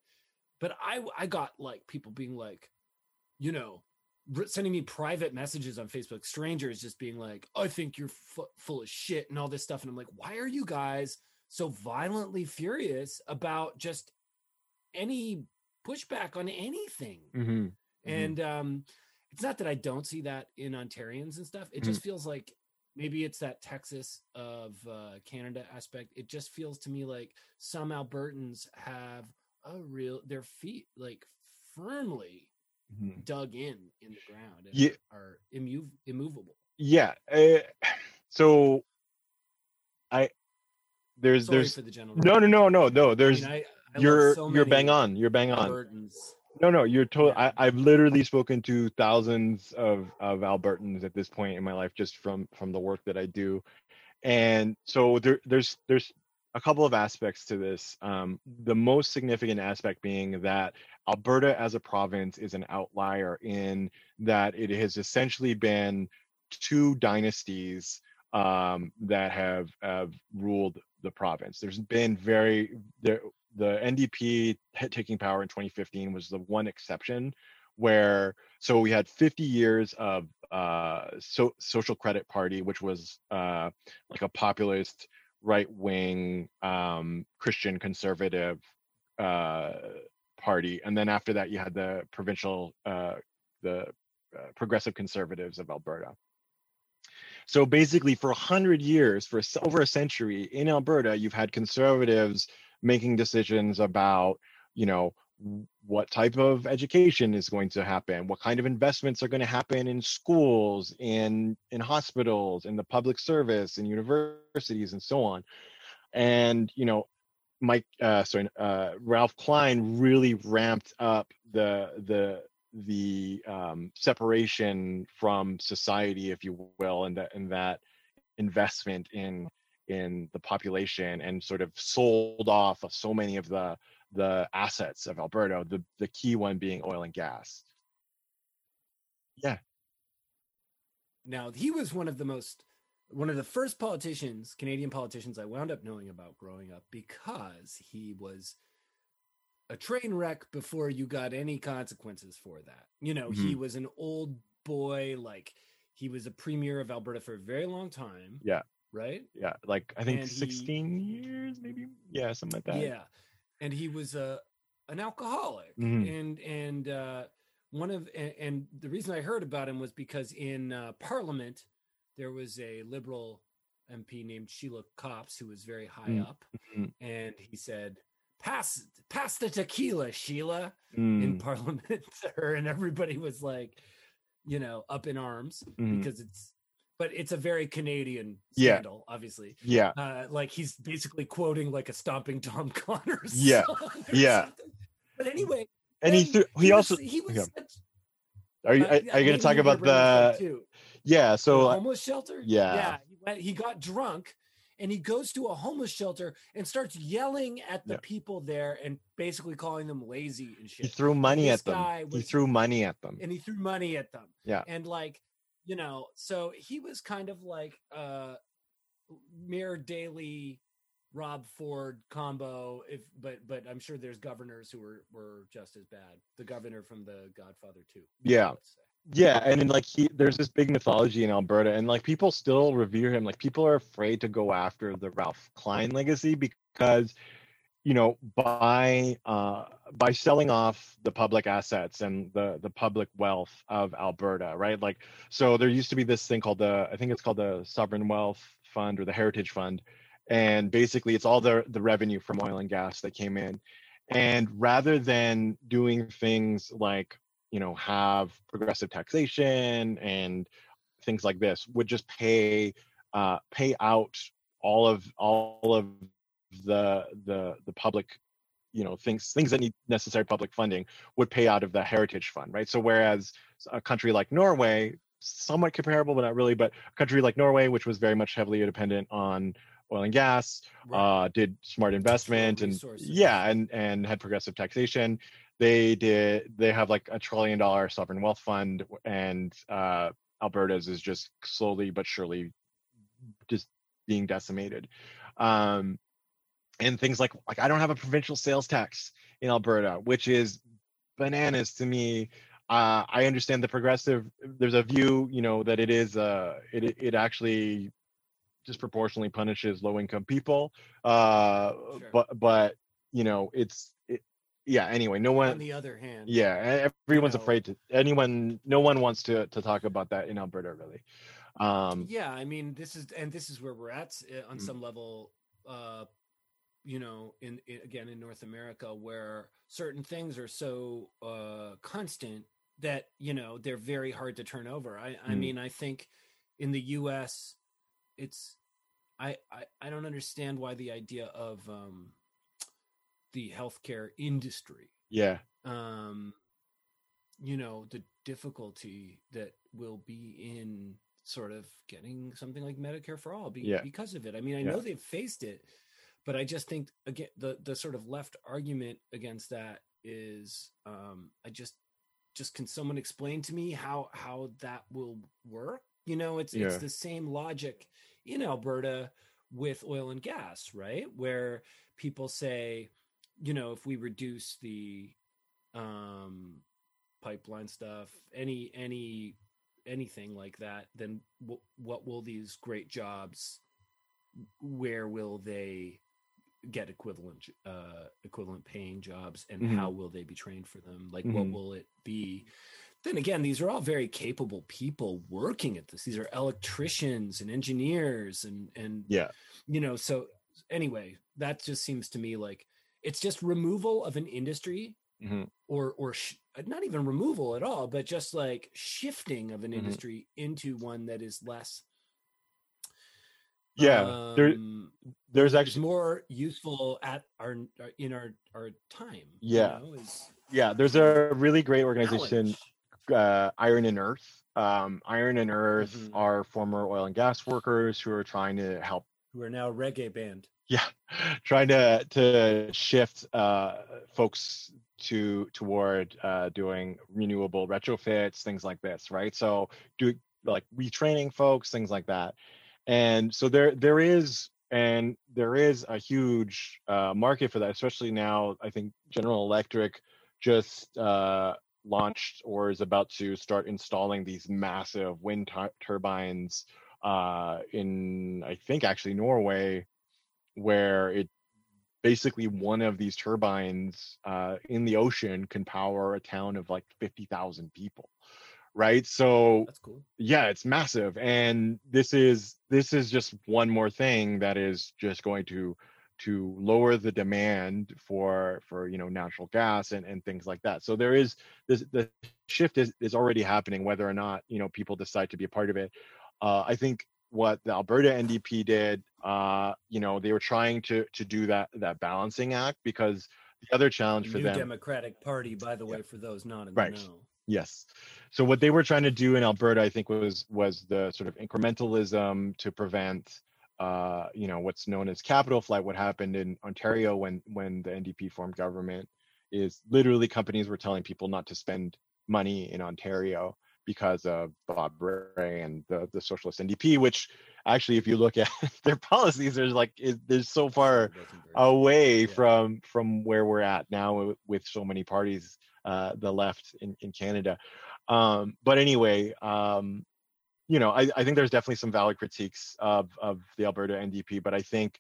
but i i got like people being like you know sending me private messages on facebook strangers just being like i think you're fu- full of shit and all this stuff and i'm like why are you guys so violently furious about just any pushback on anything hmm Mhm. and um it's not that i don't see that in ontarians and stuff it just feels like maybe it's that texas of uh canada aspect it just feels to me like some albertans have a real their feet like firmly Mhm. dug in in the ground and Yeah. are immovable Yeah. uh, so I there's sorry there's the no no no no no I there's mean, I, I you're so you're bang on you're bang on albertans no no you're told Yeah. I, i've literally spoken to thousands of of albertans at this point in my life just from from the work that i do. And so there there's there's a couple of aspects to this. Um the most significant aspect being that alberta as a province is an outlier in that it has essentially been two dynasties um that have have ruled the province. There's been very there the NDP taking power in 2015 was the one exception where so we had 50 years of uh so, social credit party which was uh like a populist right wing um christian conservative uh party. And then after that you had the provincial uh the uh, progressive conservatives of alberta. So basically for 100 years for over a century in alberta you've had conservatives making decisions about you know what type of education is going to happen what kind of investments are going to happen in schools in in hospitals in the public service in universities and so on. And you know mike uh sorry uh ralph klein really ramped up the the the um separation from society if you will and that and that investment in in the population and sort of sold off of so many of the the assets of Alberta, the the key one being oil and gas. Yeah. Now he was one of the most one of the first politicians, Canadian politicians I wound up knowing about growing up because he was a train wreck before you got any consequences for that. You know, he mm-hmm. was an old boy like he was a premier of Alberta for a very long time. Yeah. Right? Yeah, like I think And he- 16 years maybe. Yeah, something like that. Yeah. And he was a an alcoholic. Mhm. And and uh one of and, and the reason I heard about him was because in uh, Parliament there was a liberal MP named Sheila Copps who was very high Mm. up, and he said, "Pass, pass the tequila, Sheila," Mm, in Parliament to her, and everybody was like, you know, up in arms mhm. because it's, but it's a very Canadian Yeah. scandal, obviously. Yeah, Uh, like he's basically quoting like a stomping Tom Connors. Yeah. Yeah. something. But anyway, and he threw, he, was- also he was yeah. such- are you uh, are, you going to talk about bring this up the yeah so uh, homeless shelter? yeah. Yeah. He, went, he got drunk and he goes to a homeless shelter and starts yelling at the Yeah. people there and basically calling them lazy and shit. he threw money at them guy he threw money at them and he threw money at them. Yeah. And like, you know, so he was kind of like uh Mayor Daley Rob Ford combo if but but I'm sure there's governors who were were just as bad. The governor from the Godfather too. Yeah. Yeah, and then like he there's this big mythology in Alberta and like people still revere him. Like people are afraid to go after the Ralph Klein legacy because you know, by uh by selling off the public assets and the the public wealth of Alberta, right? Like so there used to be this thing called the I think it's called the Sovereign Wealth Fund or the Heritage Fund. And basically it's all the the revenue from oil and gas that came in. And rather than doing things like you know have progressive taxation and things like this would just pay uh, pay out all of all of the the the public you know things things that need necessary public funding would pay out of the heritage fund right? So whereas a country like norway somewhat comparable but not really but a country like norway which was very much heavily dependent on oil and gas Right. uh did smart investment and yeah and and had progressive taxation. They did they have like a trillion dollar sovereign wealth fund and uh alberta's is just slowly but surely just being decimated. Um and things like like i don't have a provincial sales tax in alberta which is bananas to me uh i understand the progressive there's a view you know that it is uh it it actually disproportionately punishes low income people uh Sure. but but you know it's it, yeah anyway no one On the other hand, yeah everyone's know- afraid to anyone no one wants to to talk about that in alberta really um yeah i mean this is and this is where we're at uh, on Mm. some level uh you know in, in again in north america where certain things are so uh constant that you know they're very hard to turn over i i Mm. mean i think in the us it's I, I i don't understand why the idea of um the healthcare industry yeah um you know the difficulty that will be in sort of getting something like medicare for all be, Yeah. because of it i mean i Yeah. know they've faced it but i just think again the the sort of left argument against that is um i just just can someone explain to me how how that will work? You know it's it's the same logic in alberta with oil and gas right? Where people say you know if we reduce the um pipeline stuff any any anything like that then w- what will these great jobs where will they get equivalent uh equivalent paying jobs and Mhm. how will they be trained for them like what Mhm. will it be then again these are all very capable people working at this these are electricians and engineers and and yeah you know so anyway that just seems to me like it's just removal of an industry Mhm. or or sh- not even removal at all but just like shifting of an Mhm. industry into one that is less yeah there um, there's is actually more useful at our in our our time you Yeah. know, is yeah there's a really great organization uh, Iron and Earth. Um, Iron and Earth Mhm. are former oil and gas workers who are trying to help, who are now reggae band yeah, trying to to shift uh, folks to toward uh, doing renewable retrofits, things like this, right? So do like retraining folks, things like that. And so there there is and there is a huge uh, market for that, especially now. I think General Electric just uh, launched or is about to start installing these massive wind tu- turbines uh, in, I think, actually Norway, where it basically one of these turbines uh, in the ocean can power a town of like 50,000 people. Right. So that's cool. yeah it's massive and this is this is just one more thing that is just going to to lower the demand for for you know natural gas and and things like that. So there is this the shift is is already happening whether or not you know people decide to be a part of it. Uh i think what the alberta ndp did uh you know they were trying to to do that that balancing act because the other challenge for new them democratic party by the way for those not in Right. the know Yes. So what they were trying to do in Alberta, I think, was was the sort of incrementalism to prevent, uh, you know, what's known as capital flight. What happened in Ontario when when the NDP formed government is literally companies were telling people not to spend money in Ontario because of Bob Rae and the the socialist NDP. Which actually, if you look at their policies, there's like it, there's so far away Yeah. from from where we're at now with so many parties uh the left in in canada. Um but anyway um you know i i think there's definitely some valid critiques of of the alberta ndp but i think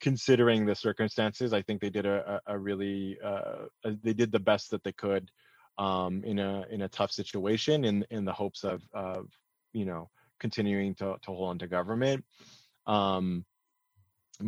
considering the circumstances i think they did a a, really uh uh, they did the best that they could um in a in a tough situation in in the hopes of of you know continuing to to hold on to government. Um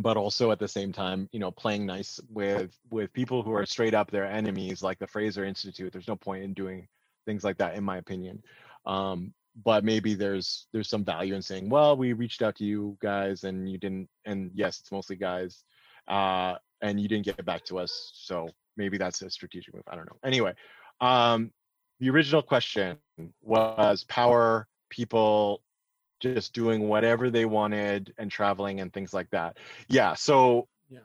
but also at the same time you know playing nice with with people who are straight up their enemies like the fraser institute there's no point in doing things like that in my opinion um but maybe there's there's some value in saying well we reached out to you guys and you didn't and yes it's mostly guys uh and you didn't get back to us. So maybe that's a strategic move. I don't know. Anyway, um, the original question was power people just doing whatever they wanted and traveling and things like that. Yeah. So Yeah.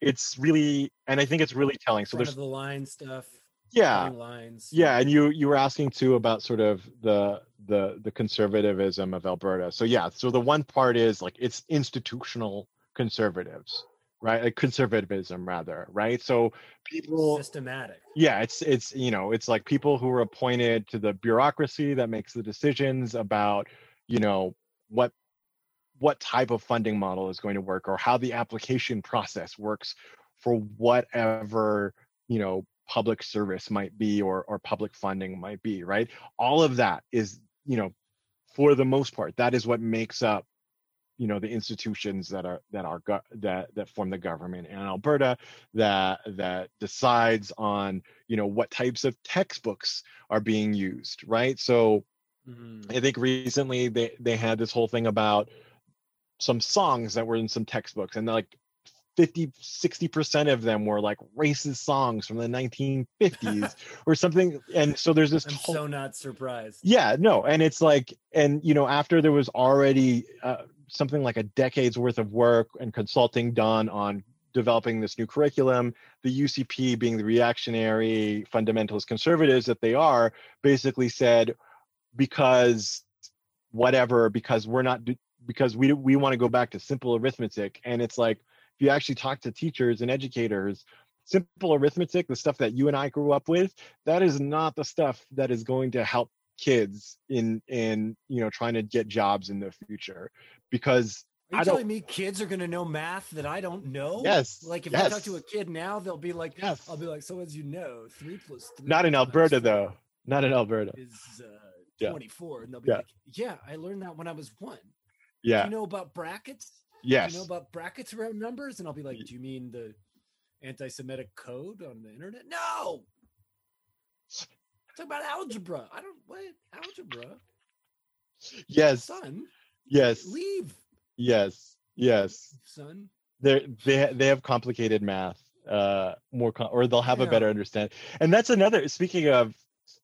it's really, and I think it's really telling. So there's, the line stuff. yeah, lines. yeah, and you you were asking too about sort of the the the conservatism of Alberta. So yeah, so the one part is like it's institutional conservatives, right? Like conservatism rather, right? So people systematic. yeah, it's it's you know, it's like people who are appointed to the bureaucracy that makes the decisions about, you know, what what type of funding model is going to work or how the application process works for whatever, you know, public service might be or or public funding might be, right? All of that is, you know, for the most part, that is what makes up you know the institutions that are that are go- that that form the government in Alberta that that decides on you know what types of textbooks are being used right so Mhm. i think recently they they had this whole thing about some songs that were in some textbooks and like 50 60% of them were like racist songs from the 1950s or something and so there's this I'm whole- so not surprised. yeah no and it's like and you know after there was already uh, something like a decade's worth of work and consulting done on developing this new curriculum the ucp being the reactionary fundamentalist conservatives that they are basically said because whatever because we're not because we we want to go back to simple arithmetic and it's like if you actually talk to teachers and educators simple arithmetic the stuff that you and i grew up with that is not the stuff that is going to help kids in in you know trying to get jobs in the future because Are you telling me kids are going to know math that I don't know? yes Like if I talk to a kid now, they'll be like, yes I'll be like, so as you know, three plus three. not in alberta though not in alberta Is uh, Yeah. 24. And they'll be Yeah. like, yeah, I learned that when I was one. yeah Do you know about brackets? yes Do you know about brackets around numbers? And I'll be like, do you mean the anti Semitic code on the internet? No. Talk about algebra. I don't, what? Algebra? yes Son, yes leave, yes yes son. they they they have complicated math uh more com- or they'll have a better understand and that's another speaking of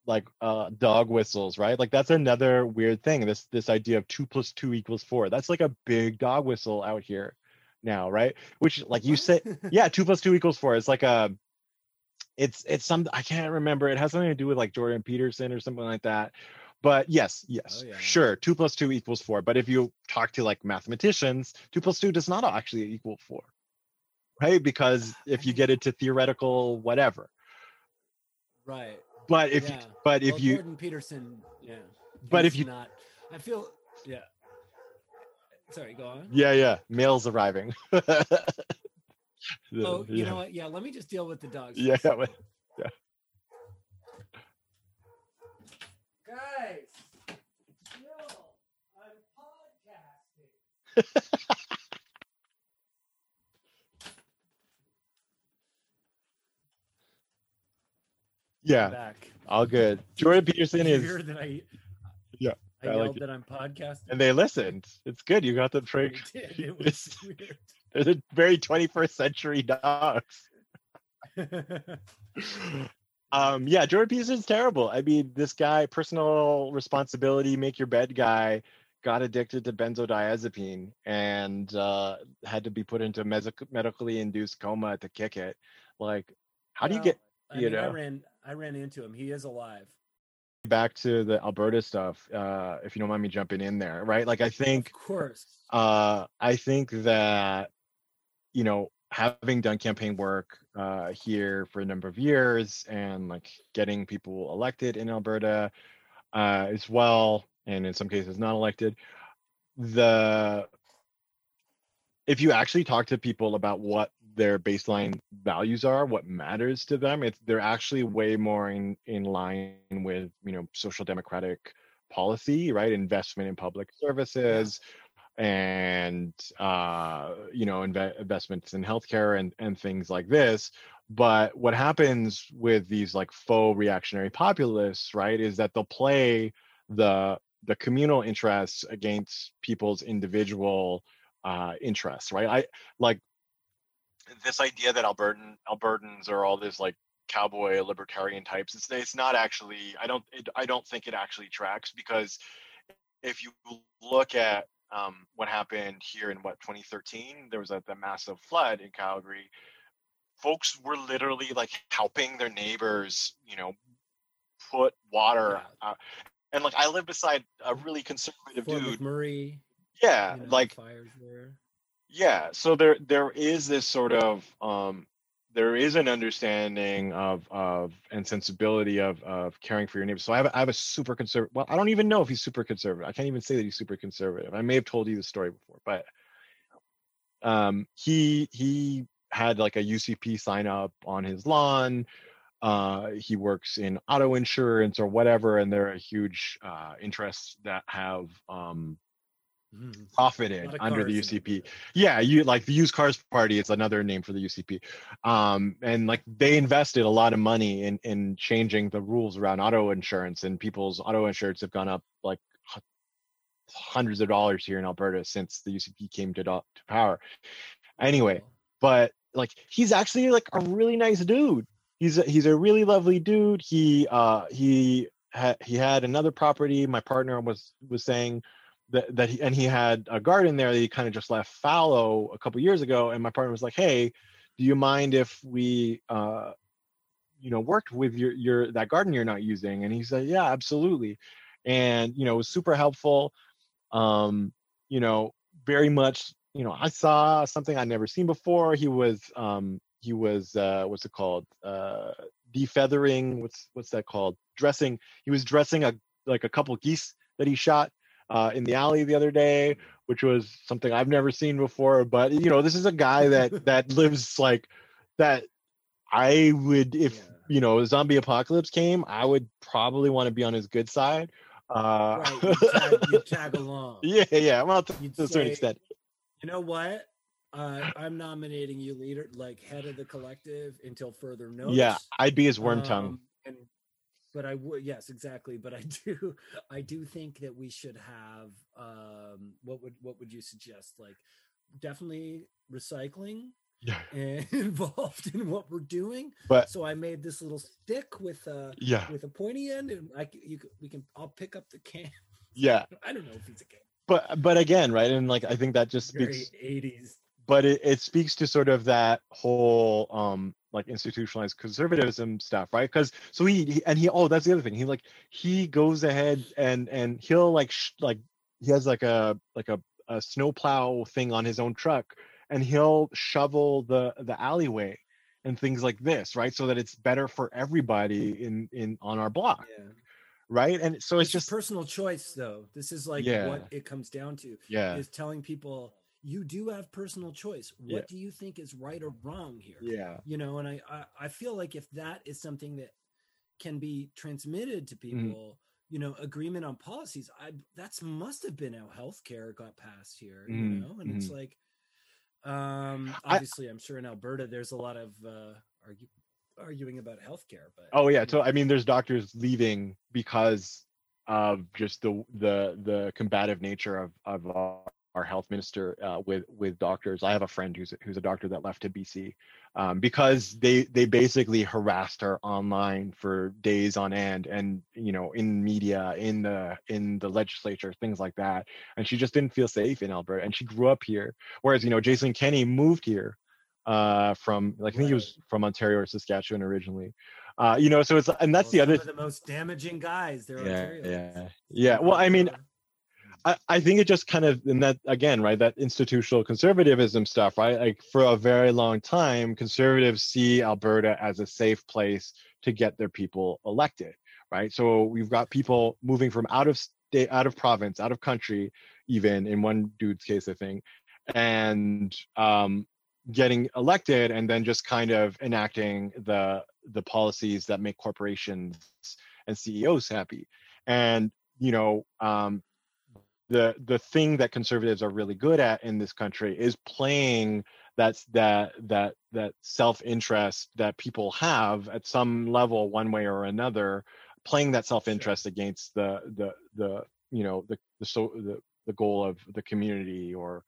like uh dog whistles right? Like that's another weird thing this this idea of two plus two equals four. That's like a big dog whistle out here now right? Which like you said yeah two plus two equals four. It's like a it's it's some i can't remember. It has something to do with like jordan peterson or something like that. But yes yes Oh, yeah. sure two plus two equals four. But if you talk to like mathematicians two plus two does not actually equal four right? Because if you get into theoretical whatever. Right. But if you Yeah. but if well, you Jordan Peterson, yeah. But if he's you- not, I feel, yeah. Sorry, go on. yeah yeah mail's arriving Oh, you yeah. know what? Yeah, let me just deal with the dogs. for a Yeah, Guys, chill. I'm podcasting. yeah. Back. all good. Jordan peterson is that I, Yeah, I, I like that I'm podcasting. and they listened. It's good. You got the did. It was weird. they're very 21st century dogs. Um yeah jordan peterson's terrible. I mean this guy personal responsibility make your bed guy got addicted to benzodiazepine and uh had to be put into mes- medically induced coma to kick it. Like how do you get I you mean, I ran. I ran into him. He is alive. back to the alberta stuff uh if you don't mind me jumping in there right like i think Of course. uh i think that you know having done campaign work uh here for a number of years and like getting people elected in alberta uh as well and in some cases not elected the if you actually talk to people about what their baseline values are what matters to them. It's they're actually way more in in line with you know social democratic policy right? Investment in public services and uh you know inve- investments in healthcare and and things like this. But what happens with these like faux reactionary populists right is that they'll play the the communal interests against people's individual uh interests right? I like this idea that Albertan Albertans are all this like cowboy libertarian types. It's it's not actually. I don't. It, I don't think it actually tracks because if you look at um, what happened here in what 2013, there was a the massive flood in Calgary. Folks were literally like helping their neighbors, you know, put water. Yeah. Uh, and like I live beside a really conservative Fort dude. McMurray, Yeah, you know, like fires there. Yeah so there there is this sort of um there is an understanding of of and sensibility of of caring for your neighbors so i have a, I have a super conservative well i don't even know if he's super conservative i can't even say that he's super conservative i may have told you the story before but um he he had like a ucp sign up on his lawn uh he works in auto insurance or whatever and there are huge uh interests that have um Profited lot under the UCP. Yeah, you like the used cars party. It's another name for the UCP. Um, and like they invested a lot of money in in changing the rules around auto insurance, and people's auto insurance have gone up like hundreds of dollars here in Alberta since the UCP came to, to power. Anyway, but like he's actually like a really nice dude. He's a, he's a really lovely dude. He uh he had he had another property. My partner was was saying that that he and he had a garden there that he kind of just left fallow a couple years ago. And my partner was like, "Hey, do you mind if we uh you know worked with your your that garden you're not using?" And he said, "Yeah, absolutely." And you know, it was super helpful. Um, you know, very much you know i saw something i'd never seen before he was um he was uh what's it called uh defeathering what's what's that called dressing he was dressing a like a couple geese that he shot uh in the alley the other day which was something i've never seen before but you know this is a guy that that lives like that i would if Yeah. you know a zombie apocalypse came i would probably want to be on his good side uh Right, you tag, you tag along. yeah yeah well to, You'd to a certain extent You know what? Uh, I'm nominating you leader, like head of the collective, until further notice. Yeah, I'd be his Wormtongue. Um, and, but I would, yes, exactly. But I do, I do think that we should have. Um, what would what would you suggest? Like, definitely recycling Yeah, involved in what we're doing. but So I made this little stick with a yeah, with a pointy end, and I you we can I'll pick up the can. yeah, I don't know if it's a can. but but again, right? And like I think that just Very speaks, 80s. but it, it speaks to sort of that whole um like institutionalized conservatism stuff, right? Because so he, he and he oh that's the other thing he like he goes ahead and and he'll like sh- like he has like a like a a snowplow thing on his own truck and he'll shovel the the alleyway and things like this right so that it's better for everybody in in on our block Yeah. right and so it's It's just personal choice, though. This is like Yeah. what it comes down to yeah is telling people you do have personal choice. What Yeah. do you think is right or wrong here? yeah You know, and I, I I feel like if that is something that can be transmitted to Mm-hmm. people, you know, agreement on policies. I that's must have been how healthcare got passed here. You Mhm, know, and it's mhm. like, um, obviously, I'm sure in Alberta there's a lot of uh, argue, arguing about healthcare, but oh yeah so i mean there's doctors leaving because of just the the the combative nature of of our, health minister uh, with with doctors. I have a friend who's who's a doctor that left to bc um, because they they basically harassed her online for days on end and you know in media in the in the legislature things like that. And she just didn't feel safe in alberta and she grew up here. Whereas you know jason kenney moved here uh from like i think he was from ontario or saskatchewan originally. Uh you know so it's and that's well, the other of the most damaging guys. They're yeah Ontarians. yeah. Yeah well i mean I, I think it just kind of and that again right that institutional conservatism stuff right? Like for a very long time conservatives see alberta as a safe place to get their people elected right? So we've got people moving from out of state out of province out of country even in one dude's case i think and um getting elected and then just kind of enacting the the policies that make corporations and ceos happy. And you know um the the thing that conservatives are really good at in this country is playing that's that that that self-interest that people have at some level one way or another playing that self-interest against the the the you know the the so the, the goal of the community or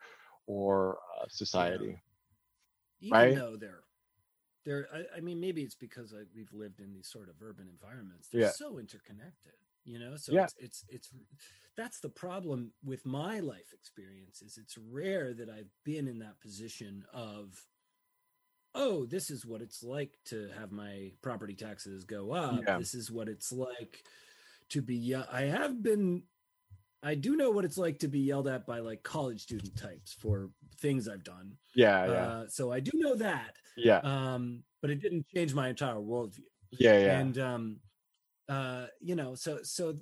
or uh, society even Right. though they're they're I, I mean maybe it's because I, we've lived in these sort of urban environments they're Yeah. so interconnected you know so Yeah. it's, it's it's that's the problem with my life experience is it's rare that i've been in that position of oh this is what it's like to have my property taxes go up Yeah. this is what it's like to be ye- i have been i do know what it's like to be yelled at by like college student types for things i've done Yeah, yeah, uh, so I do know that, yeah, um, but it didn't change my entire worldview. yeah, yeah. And um, uh, you know, so so uh,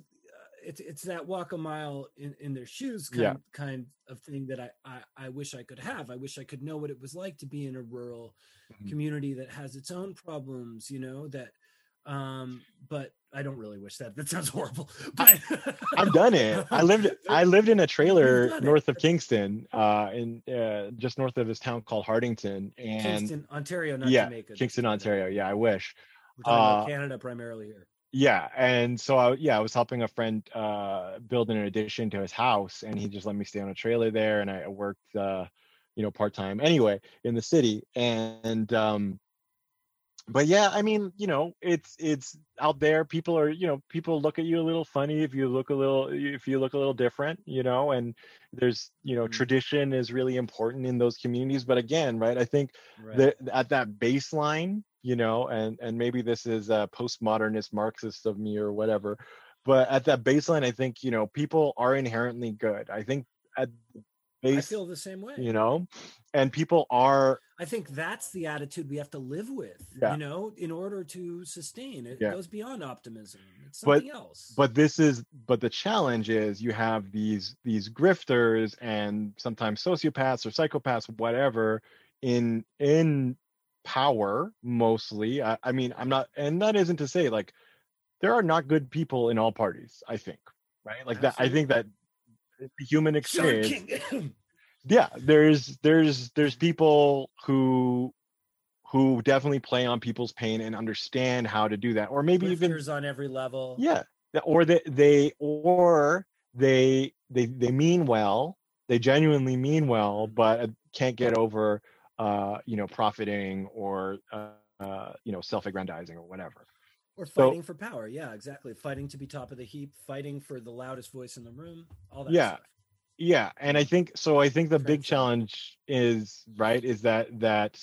it's it's that walk a mile in, in their shoes kind Yeah. kind of thing that I, I I wish I could have. I wish I could know what it was like to be in a rural Mhm. community that has its own problems. You know that. Um, but I don't really wish that. That sounds horrible. But I've done it. I lived I lived in a trailer north of Kingston, uh, in uh, just north of this town called Hartington, and Kingston, Ontario, not yeah, Jamaica. Kingston, so you know. Ontario. Yeah, I wish. We're talking about Uh, Canada primarily here. Yeah, and so I yeah I was helping a friend uh, build an addition to his house, and he just let me stay on a trailer there, and I worked uh, you know part time anyway in the city, and um, but yeah, I mean you know it's it's out there. People are you know people look at you a little funny if you look a little if you look a little different, you know, and there's you know Mhm. tradition is really important in those communities. But again, right, I think Right. the, at that baseline, you know, and and maybe this is a postmodernist Marxist of me or whatever, but at that baseline, I think you know people are inherently good. I think at the I feel the same way. you know, and people are I think that's the attitude we have to live with, Yeah. you know, in order to sustain. It Yeah. goes beyond optimism. It's But- something else. but this is but the challenge is you have these these grifters and sometimes sociopaths or psychopaths whatever in in power mostly I, I mean i'm not and that isn't to say like there are not good people in all parties i think right? Like that i think that the human experience yeah there's there's there's people who who definitely play on people's pain and understand how to do that or maybe even Grifters on every level. yeah or they they or they they they mean well they genuinely mean well but uh, can't get over uh you know profiting or uh, uh you know self-aggrandizing or whatever Or So- fighting for power. Yeah, exactly. Fighting to be top of the heap, fighting for the loudest voice in the room, all that Yeah. stuff. yeah and i think so i think the big challenge is right is that that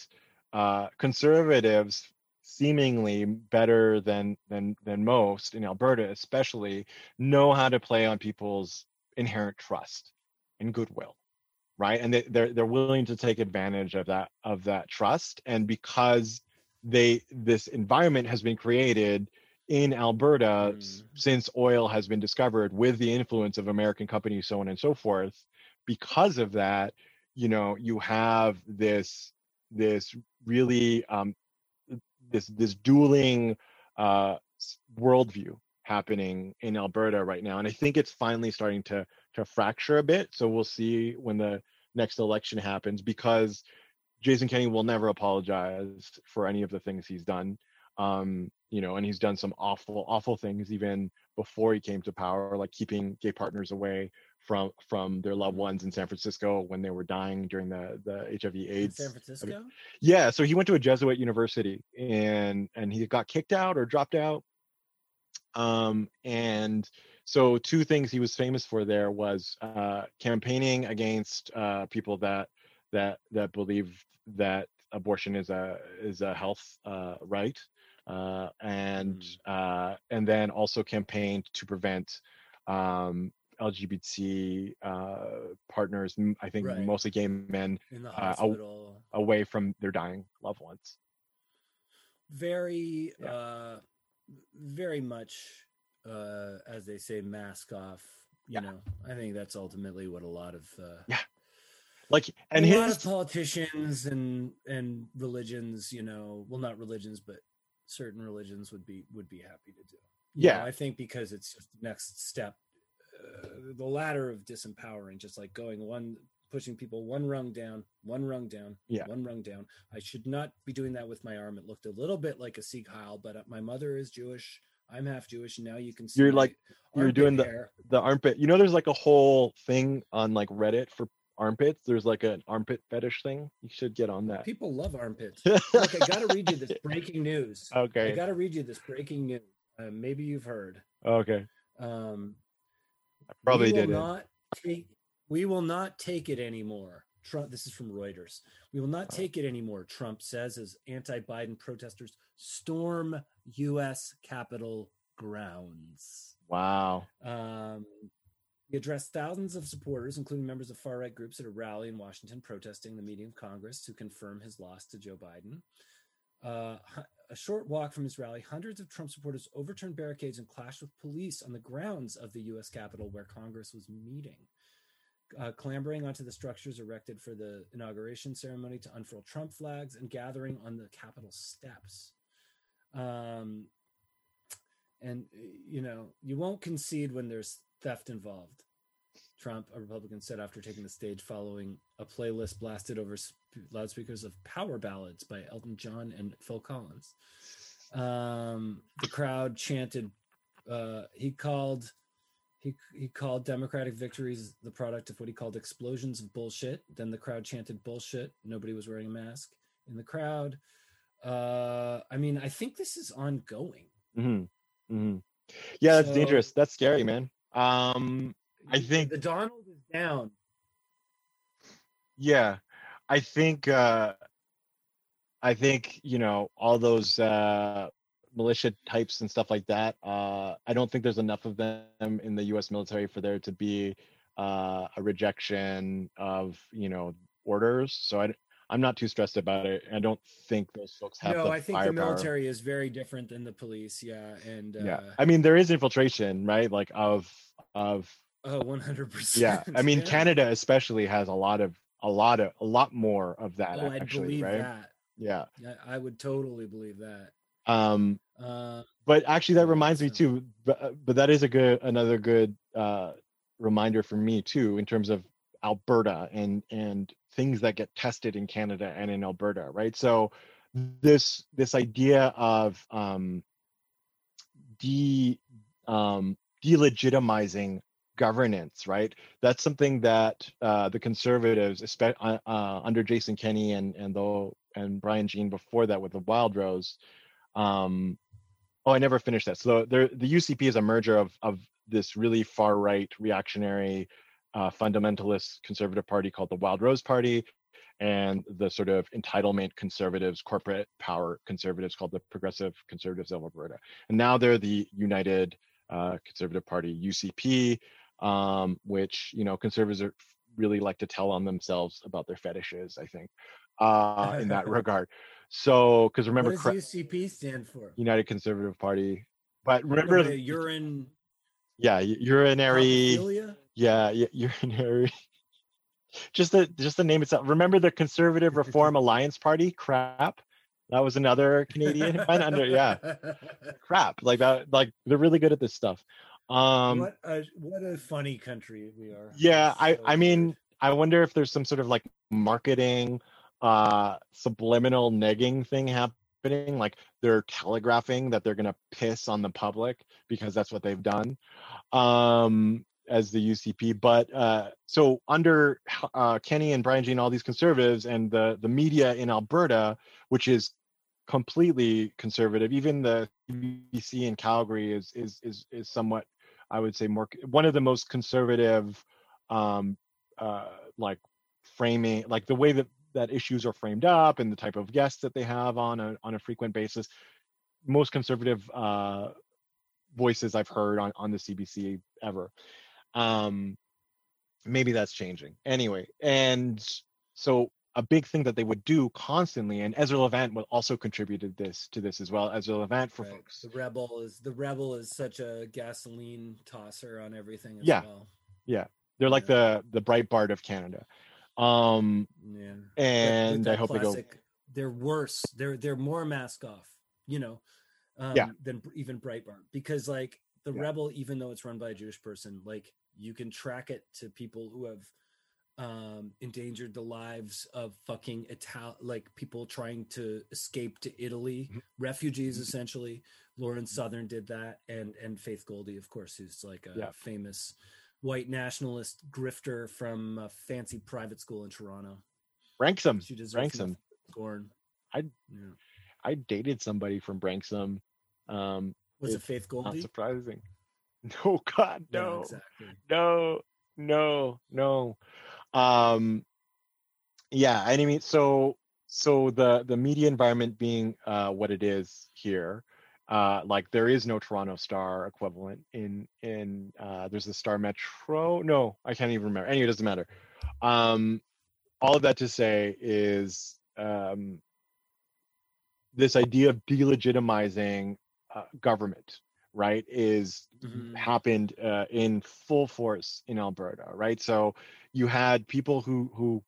uh conservatives seemingly better than than than most in alberta especially know how to play on people's inherent trust and goodwill right? And they, they're they're willing to take advantage of that of that trust. And because they this environment has been created in Alberta Mm. since oil has been discovered with the influence of American companies so on and so forth because of that you know you have this this really um this this dueling uh worldview happening in Alberta right now. And I think it's finally starting to to fracture a bit. So we'll see when the next election happens because Jason Kenney will never apologize for any of the things he's done um you know and he's done some awful awful things even before he came to power like keeping gay partners away from from their loved ones in San Francisco when they were dying during the the HIV In AIDS San Francisco? yeah, so he went to a Jesuit university and and he got kicked out or dropped out. Um and so two things he was famous for there was uh campaigning against uh people that that that believe that abortion is a is a health uh right uh and uh and then also campaigned to prevent um LGBT uh partners I think Right. mostly gay men In the uh, away from their dying loved ones. very Yeah. uh very much uh as they say mask off you Yeah. know i think that's ultimately what a lot of uh Yeah. Like and a lot his of politicians and and religions you know well not religions but certain religions would be would be happy to do You know, Yeah. i think because it's just the next step uh, the ladder of disempowering just like going one pushing people one rung down one rung down Yeah. one rung down i should not be doing that with my arm it looked a little bit like a Sieg Heil, but uh, my mother is jewish i'm half jewish now you can see You're like- you're doing the- hair. the armpit. You know, there's like a whole thing on like Reddit for armpits. There's like an armpit fetish thing. You should get on that. People love armpits. Look, I gotta read you this breaking news. Okay, I gotta read you this breaking news. Uh, maybe you've heard. Okay. Um, I probably didn't. Not take, we will not take it anymore. Trump. This is from Reuters. We will not Oh. take it anymore. Trump says as anti-Biden protesters storm U.S. Capitol grounds. Wow. Um, he addressed thousands of supporters, including members of far right groups, at a rally in Washington protesting the meeting of Congress to confirm his loss to Joe Biden. Uh, a short walk from his rally, hundreds of Trump supporters overturned barricades and clashed with police on the grounds of the U.S. Capitol where Congress was meeting. Uh, clambering onto the structures erected for the inauguration ceremony to unfurl Trump flags and gathering on the Capitol steps. Um, and you know you won't concede when there's theft involved. Trump a republican said after taking the stage following a playlist blasted over sp- loudspeakers of power ballads by elton john and phil collins. Um, the crowd chanted uh, he called he, he called democratic victories the product of what he called explosions of bullshit. Then the crowd chanted bullshit. Nobody was wearing a mask in the crowd uh, i mean i think this is ongoing hmm hmm Yeah, that's So- dangerous. That's scary, man. Um, I think- the Donald is down. yeah, I think uh, I think you know all those uh, militia types and stuff like that. Uh, I don't think there's enough of them in the U.S. military for there to be uh, a rejection of you know orders. So I, I'm not too stressed about it. I don't think those folks have No, I think the military is very different than the police. Yeah, and uh, yeah, I mean there is infiltration, right? Like of of oh, one hundred percent. yeah. I mean Canada especially has a lot of a lot of a lot more of that Oh, I actually, believe right? that. Yeah. Yeah, I would totally believe that. Um, Uh, but actually that reminds me too but, uh, but that is a good another good uh reminder for me too in terms of alberta and and things that get tested in canada and in alberta right? So this this idea of um de um delegitimizing governance right? That's something that uh the conservatives uh, uh, under jason kenney and and though and brian jean before that with the Wildrose um oh i never finished that. So there the ucp is a merger of of this really far right reactionary uh, fundamentalist conservative party called the Wildrose party and the sort of entitlement conservatives corporate power conservatives called the progressive conservatives of alberta and now they're the united uh, conservative party ucp um, which you know conservatives are, really like to tell on themselves about their fetishes i think uh, in that regard so because remember what does UCP stand for? United Conservative Party. But remember, the urine yeah, urinary, coprophilia? Yeah, u- urinary. just the just the name itself. Remember the Conservative Reform Alliance Party? Crap. That was another Canadian under yeah, crap. Like that. Like they're really good at this stuff. Um, what a what a funny country we are. yeah, I I mean, I wonder if there's some sort of like marketing, uh, subliminal negging thing happening. Like they're telegraphing that they're gonna piss on the public because that's what they've done, um, as the UCP. But uh, so under uh, Kenney and Brian Jean, all these conservatives and the the media in Alberta, which is completely conservative. Even the CBC in Calgary is is is is somewhat, I would say, more one of the most conservative, um, uh, like framing, like the way that that issues are framed up and the type of guests that they have on a on a frequent basis. Most conservative uh, voices I've heard on on the CBC ever. Um, maybe that's changing anyway, and so a big thing that they would do constantly, and Ezra Levant will also contributed this to this as well. Ezra Levant for Right. folks. The rebel is the rebel is such a gasoline tosser on everything as Yeah. well. They're like Yeah. the the Breitbart of Canada. Um, Yeah. And I hope they go. They're worse. They're they're more mask off. You know, um, Yeah. than even Breitbart because like the Yeah. rebel, even though it's run by a Jewish person, like you can track it to people who have um endangered the lives of fucking Ital like people trying to escape to Italy, Mhm. refugees Mhm. essentially. Lauren Southern did that, and and Faith Goldy, of course, who's like a Yeah. famous white nationalist grifter from a fancy private school in Toronto. Branksome. She deserves Branksome. scorn. I- yeah. I dated somebody from Branksome. Um, was it Faith Goldy? not surprising. No, God, Yeah, no, exactly. no, no, no. Um, yeah, I mean, so so the the media environment being uh, what it is here, uh, like there is no Toronto Star equivalent in in uh, there's the Star Metro. No, I can't even remember. Anyway, it doesn't matter. Um, all of that to say is um, this idea of delegitimizing uh, government, right, is Mhm. happened uh, in full force in Alberta, right? So you had people who who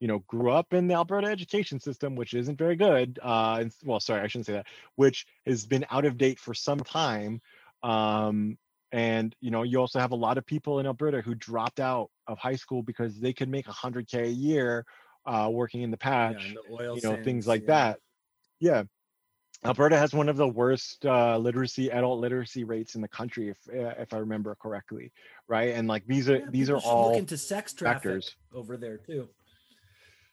you know grew up in the Alberta education system, which isn't very good. Uh, and, well, sorry, I shouldn't say that. Which has been out of date for some time. Um, and you know, you also have a lot of people in Alberta who dropped out of high school because they could make 100k a year uh, working in the Yeah, patch and the oil you know sands, things like yeah. that yeah alberta has one of the worst uh, literacy adult literacy rates in the country if uh, if i remember correctly right and like these are Yeah, these are all into sex factors over there too.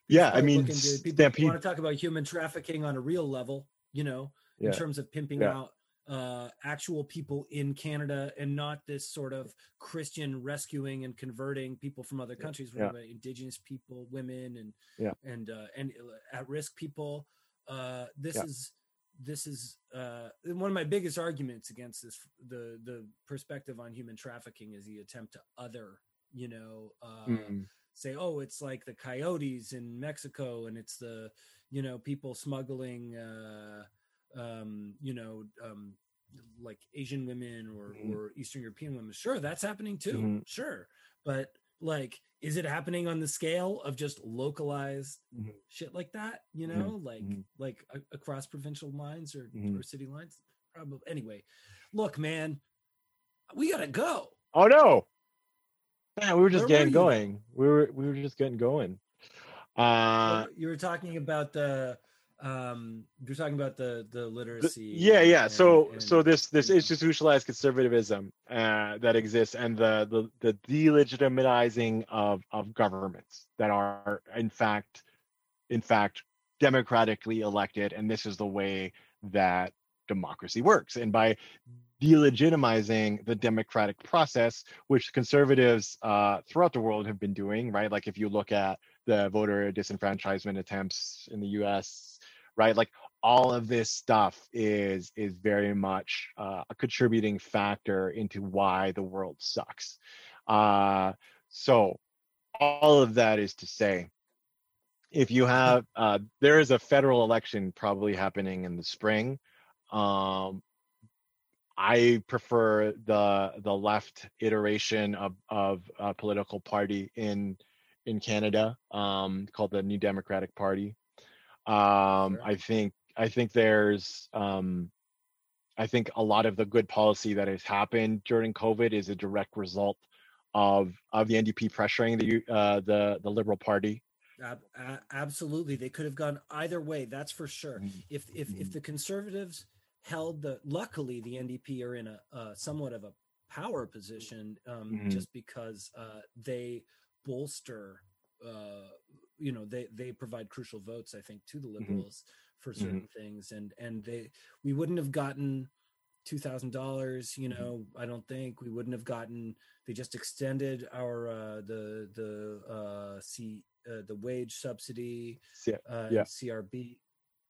yeah i mean looking to- people stampede want to talk about human trafficking on a real level, you know, Yeah. in terms of pimping Yeah. out uh, actual people in Canada and not this sort of Christian rescuing and converting people from other countries. Yeah. indigenous people, women, and Yeah. and uh, and at risk people. Uh, this Yeah. is this is uh, one of my biggest arguments against this the the perspective on human trafficking is the attempt to other you know uh, Mm, say oh it's like the coyotes in mexico and it's the you know people smuggling uh um you know um like asian women or Mhm. or eastern european women sure that's happening too Mhm. sure but like is it happening on the scale of just localized Mhm. shit like that you Mhm. know like Mhm. like a- across provincial lines or Mhm. or city lines probably anyway look man we gotta go oh no yeah we were just Where getting you? going we were we were just getting going uh you were talking about the um you're talking about the the literacy yeah yeah. and- so and- so this this institutionalized conservatism uh that exists and the the the delegitimizing of of governments that are in fact in fact democratically elected and this is the way that democracy works. And by delegitimizing the democratic process which conservatives uh, throughout the world have been doing right? Like if you look at the voter disenfranchisement attempts in the us right? Like all of this stuff is is very much uh, a contributing factor into why the world sucks. Uh, so all of that is to say if you have uh, there is a federal election probably happening in the spring um, I prefer the the left iteration of of a political party in in Canada um, called the New Democratic Party. Um, Sure. I think I think there's um, I think a lot of the good policy that has happened during COVID is a direct result of of the NDP pressuring the uh, the the Liberal Party. A- absolutely they could have gone either way that's for sure Mhm. if if if Mhm. the conservatives held the luckily the ndp are in a, uh somewhat of a power position um Mhm. just because uh they bolster uh you know they they provide crucial votes i think to the liberals for certain things and and they we wouldn't have gotten two thousand dollars you Mhm. know i don't think we wouldn't have gotten they just extended our uh the the uh c uh, the wage subsidy So, uh Yeah. crb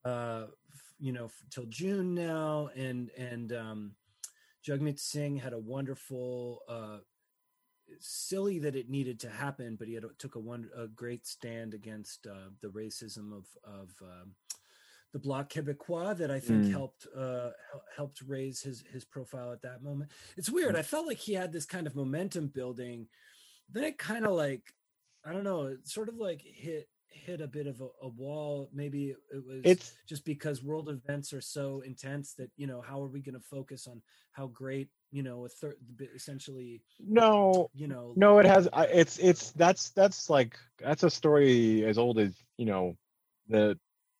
uh f- you know f- till june now and and um jagmeet singh had a wonderful uh silly that it needed to happen but he had took a one a great stand against uh the racism of of um the Bloc Québécois that I think Mm. helped uh, helped raise his his profile at that moment. It's weird. I felt like he had this kind of momentum building. Then it kind of like I don't know. It sort of like hit hit a bit of a, a wall. Maybe it was it's just because world events are so intense that you know how are we going to focus on how great you know a third essentially no you know no it has it's it's that's that's like that's a story as old as you know the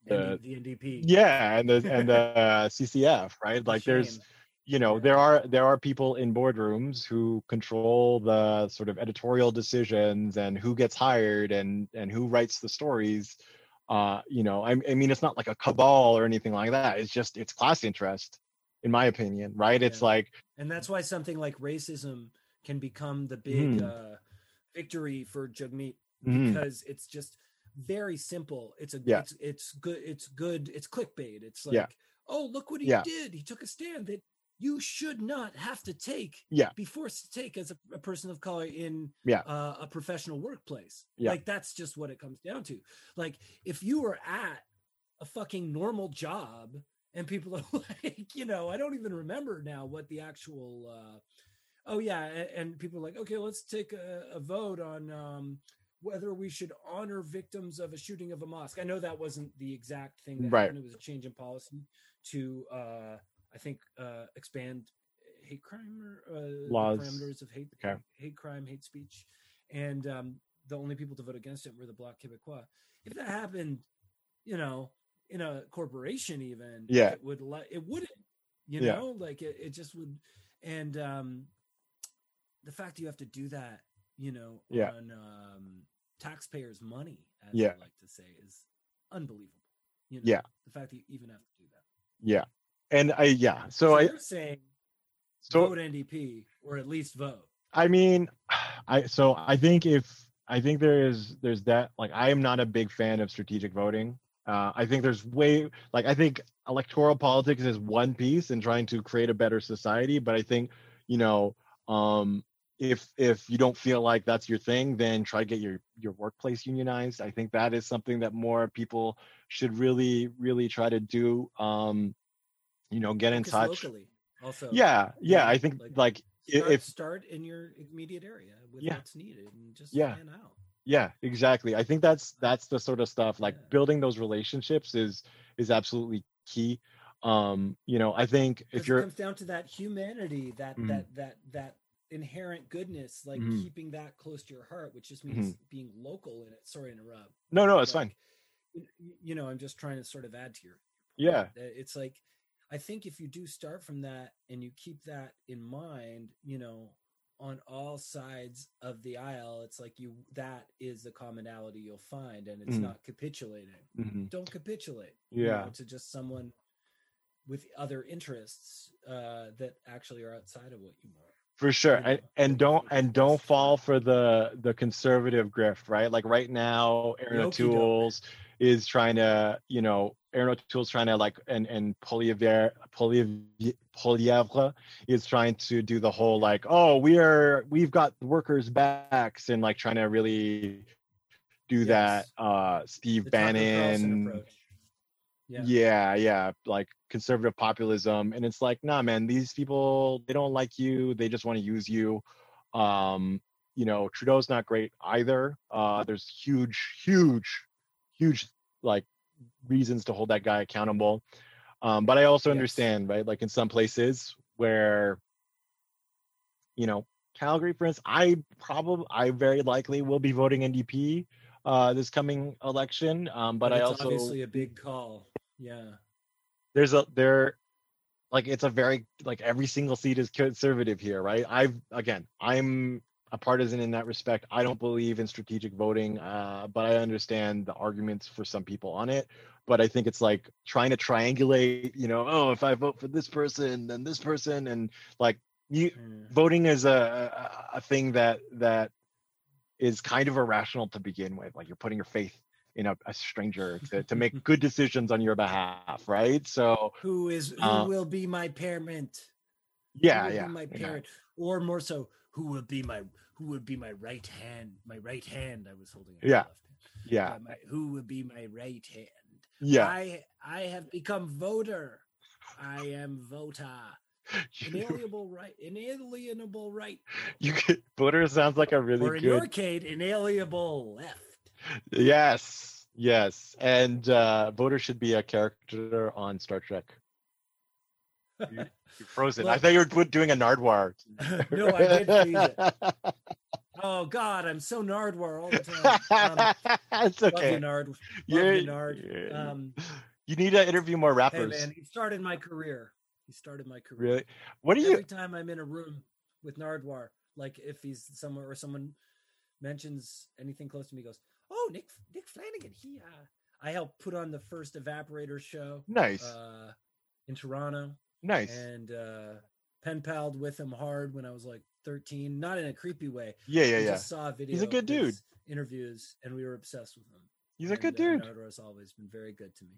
the the NDP yeah and the and the uh, ccf right like there's Shame. You know there are there are people in boardrooms who control the sort of editorial decisions and who gets hired and and who writes the stories uh you know I, I mean it's not like a cabal or anything like that it's just it's class interest in my opinion right it's like and that's why something like racism can become the big Mhm. uh, victory for Jagmeet mhm, because it's just very simple. It's a Yeah. it's it's good it's good it's clickbait. It's like Yeah. oh look what he Yeah. did. He took a stand that you should not have to take. Yeah. Be forced to take as a, a person of color in Yeah. uh, a professional workplace. Yeah. Like that's just what it comes down to. Like if you were at a fucking normal job and people are like, you know, I don't even remember now what the actual uh oh yeah, and, and people are like, okay, let's take a, a vote on um whether we should honor victims of a shooting of a mosque. I know that wasn't the exact thing that Right. happened. It was a change in policy to uh I think uh expand hate crime or uh, Laws. parameters of hate Okay. hate crime, hate speech. And um the only people to vote against it were the Bloc Québécois. If that happened, you know, in a corporation even, Yeah. it would let it wouldn't, you Yeah. know, like it, it just would and um the fact you have to do that, you know, Yeah. on um taxpayers' money, as Yeah. I like to say, is unbelievable. You know, Yeah. the fact that you even have to do that. yeah and i yeah so i you're saying so vote NDP or at least vote. I mean, I so I think if I think there is there's that like I am not a big fan of strategic voting. Uh, I think there's way like I think electoral politics is one piece in trying to create a better society, but I think you know um, if if you don't feel like that's your thing, then try to get your your workplace unionized. I think that is something that more people should really really try to do. Um, you know, get in Focus touch. locally. Also, Yeah, yeah. I think like, like start, if start in your immediate area with Yeah. what's needed and just Yeah. plan out. yeah exactly i think that's that's the sort of stuff like Yeah. building those relationships is is absolutely key um you know i think if you're it comes down to that humanity, that Mhm. that that that inherent goodness, like Mhm. keeping that close to your heart, which just Mm-hmm. means being local in it. Sorry to interrupt. no no it's like, fine you know i'm just trying to sort of add to your yeah point. Uh, it's like i think if you do start from that and you keep that in mind you know on all sides of the aisle it's like you that is the commonality you'll find and it's Mhm. not capitulating mhm, don't capitulate you yeah. know, to just someone with other interests uh that actually are outside of what you want for sure. and, and don't and don't fall for the the conservative grift right? Like right now erin okey-doke. o'toole's is trying to you know erin o'toole's trying to like and and Poilievre, Poilievre is trying to do the whole like oh we are we've got workers backs and like trying to really do that uh steve the bannon yeah. Yeah yeah like conservative populism and it's like nah man these people they don't like you they just want to use you. Um you know trudeau's not great either uh there's huge huge huge like reasons to hold that guy accountable. Um but i also Yes. understand right like in some places where you know calgary for instance i probably i very likely will be voting ndp uh this coming election um but, i also obviously a big call. Yeah. There's a there like it's a very like every single seat is conservative here right? I've again i'm a partisan in that respect. I don't believe in strategic voting uh, but i understand the arguments for some people on it. But i think it's like trying to triangulate you know oh if i vote for this person then this person and like you Mm. voting is a, a thing that that is kind of irrational to begin with. Like you're putting your faith in a, a stranger to, to make good decisions on your behalf right? So who is who Uh, will be my parent? Yeah yeah, my yeah. parent? Or more so who would be my who would be my right hand my right hand i was holding Yeah. left hand. yeah. Uh, my, who would be my right hand? Yeah. I i have become voter. I am voter inalienable right inalienable right you could, voter sounds like a really or in good your case inalienable left. Yes yes. And uh voter should be a character on star trek you're frozen i thought you were doing a nardwuar no i did freeze it oh god i'm so nardwuar all the time um, it's okay you nard love You're- you nard you're- um you need to interview more Hey rappers man, he started my career. He started my career. Really? What do you? Every time I'm in a room with Nardwuar, like if he's somewhere or someone mentions anything close to me, he goes, "Oh, Nick Nick Flanagan." He, uh, I helped put on the first Evaporator show Nice, uh, in Toronto, nice. and uh, pen palled with him hard when I was like 13, not in a creepy way. Yeah, yeah, We yeah. Just saw a video. He's a good dude. Interviews, and we were obsessed with him. He's a good And, uh, dude. Nardwuar's always been very good to me.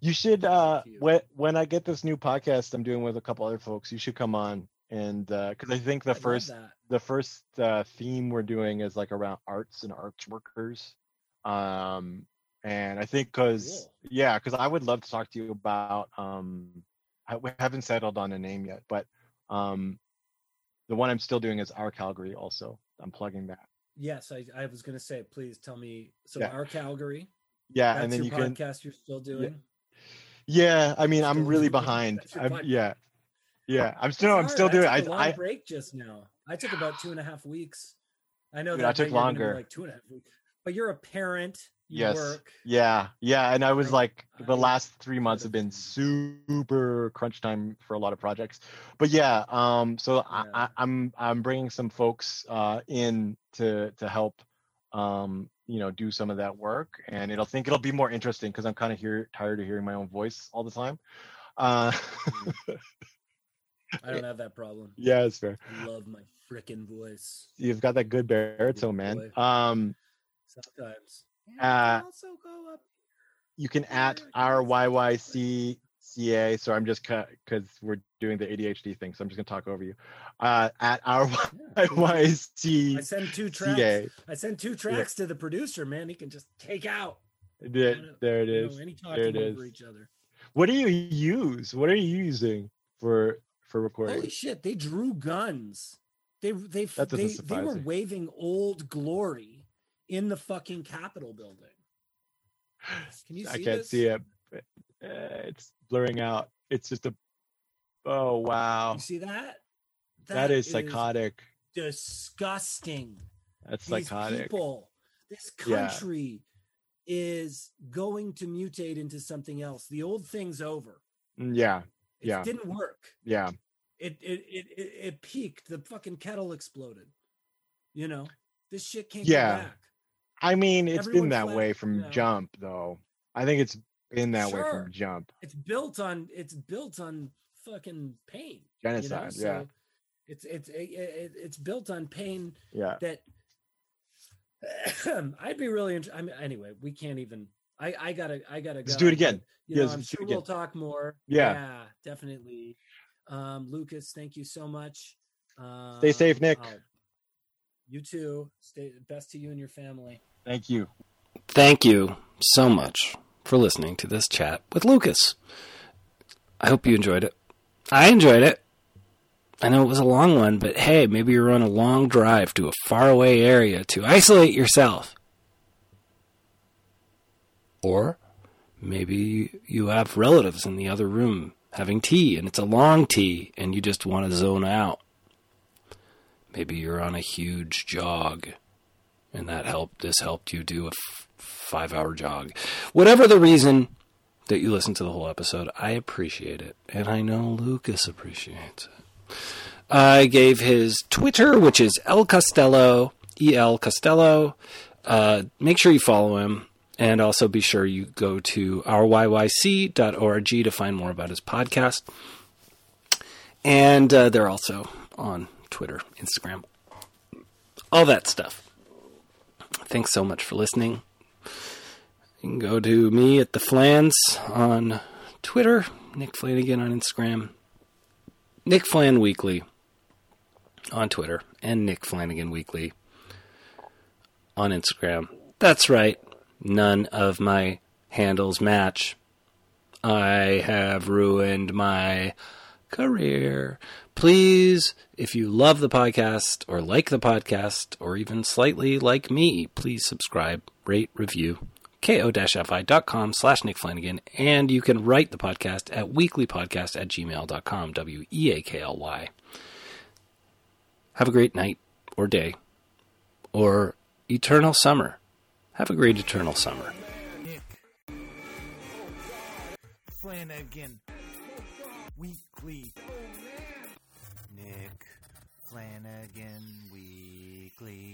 You should uh you. when when I get this new podcast I'm doing with a couple other folks, you should come on and uh because I think the I first the first uh theme we're doing is like around arts and arts workers. Um and I think because Cool. yeah, because I would love to talk to you about um I, we haven't settled on a name yet, but um the one I'm still doing is our Calgary also. I'm plugging that. Yes, I, I was going to say, please tell me. So, Yeah. our Calgary, Yeah, and then your you can podcast you're still doing. Yeah, I mean I'm really behind. I'm, yeah. Yeah, I'm still I'm still doing I I took a long I break just now. I took about two and a half weeks. I know Dude, that I took you're gonna be longer. like two and a half weeks, but you're a parent. Yes. work. Yeah, yeah, and I was like, the last three months have been super crunch time for a lot of projects. But yeah, um, so I, Yeah. I, I'm I'm bringing some folks uh in to to help, um, you know, do some of that work, and it'll think it'll be more interesting because I'm kind of here tired of hearing my own voice all the time. Uh, I don't have that problem. yeah, it's fair. I love my freaking voice. You've got that good baritone, man. Um, Sometimes. And Uh, also go up. you can at Yeah, our YYC CA. So I'm just because we're doing the ADHD thing, so I'm just gonna talk over you. Uh, at our Yeah, cool. I YYC send two tracks. CA. I send two tracks to the producer, man. He can just take out. There, wanna- there it is. You know, There it is. What do you use? What are you using for for recording? Holy shit! They drew guns. They they they, they were waving old glory in the fucking Capitol building. Can you see I can't this? see it. Uh, it's blurring out. It's just a. Oh wow, You see that? that is psychotic. Disgusting. That's These psychotic. people, this Yeah. country is going to mutate into something else. The old thing's over. Mm, Yeah, It Yeah. didn't work. yeah. It it, it it it peaked. The fucking kettle exploded. You know, this shit can't Yeah. back. I mean, it's Everyone been that way from you know. jump, though. I think it's been that way from jump. It's built on it's built on fucking pain. Genocide, You know? yeah. It's it's it, it, it's built on pain Yeah. that I'd be really interested. I mean, anyway, we can't even. I I gotta I gotta Let's go. do it again. You Yes, know, I'm sure we'll talk more. Yeah. definitely. Um, Lucas, thank you so much. Um, Stay safe, Nick. I'll- you too. Stay best to you and your family. Thank you. Thank you so much for listening to this chat with Lucas. I hope you enjoyed it. I enjoyed it. I know it was a long one, but hey, maybe you're on a long drive to a faraway area to isolate yourself. Or maybe you have relatives in the other room having tea and it's a long tea and you just want to zone out. Maybe you're on a huge jog and that helped this helped you do a f- 5 hour jog. Whatever the reason that you listen to the whole episode, I appreciate it and I know Lucas appreciates it. I gave his Twitter, which is El Costello, E L. Uh, make sure you follow him. And also be sure you go to ouryyc.org to find more about his podcast. And uh, they're also on Twitter, Instagram, all that stuff. Thanks so much for listening. You can go to me at the Flans on Twitter, Nick Flanagan on Instagram, Nick Flan Weekly on Twitter, and Nick Flanagan Weekly on Instagram. That's right, none of my handles match. I have ruined my career. Please, if you love the podcast or like the podcast or even slightly like me, please subscribe, rate, review ko-fi.com slash Nick Flanagan, and you can write the podcast at weeklypodcast at gmail.com, W-E-A-K-L-Y. Have a great night or day or eternal summer. Have a great eternal summer. Flanagan. Weekly. Oh, Nick Flanagan Weekly.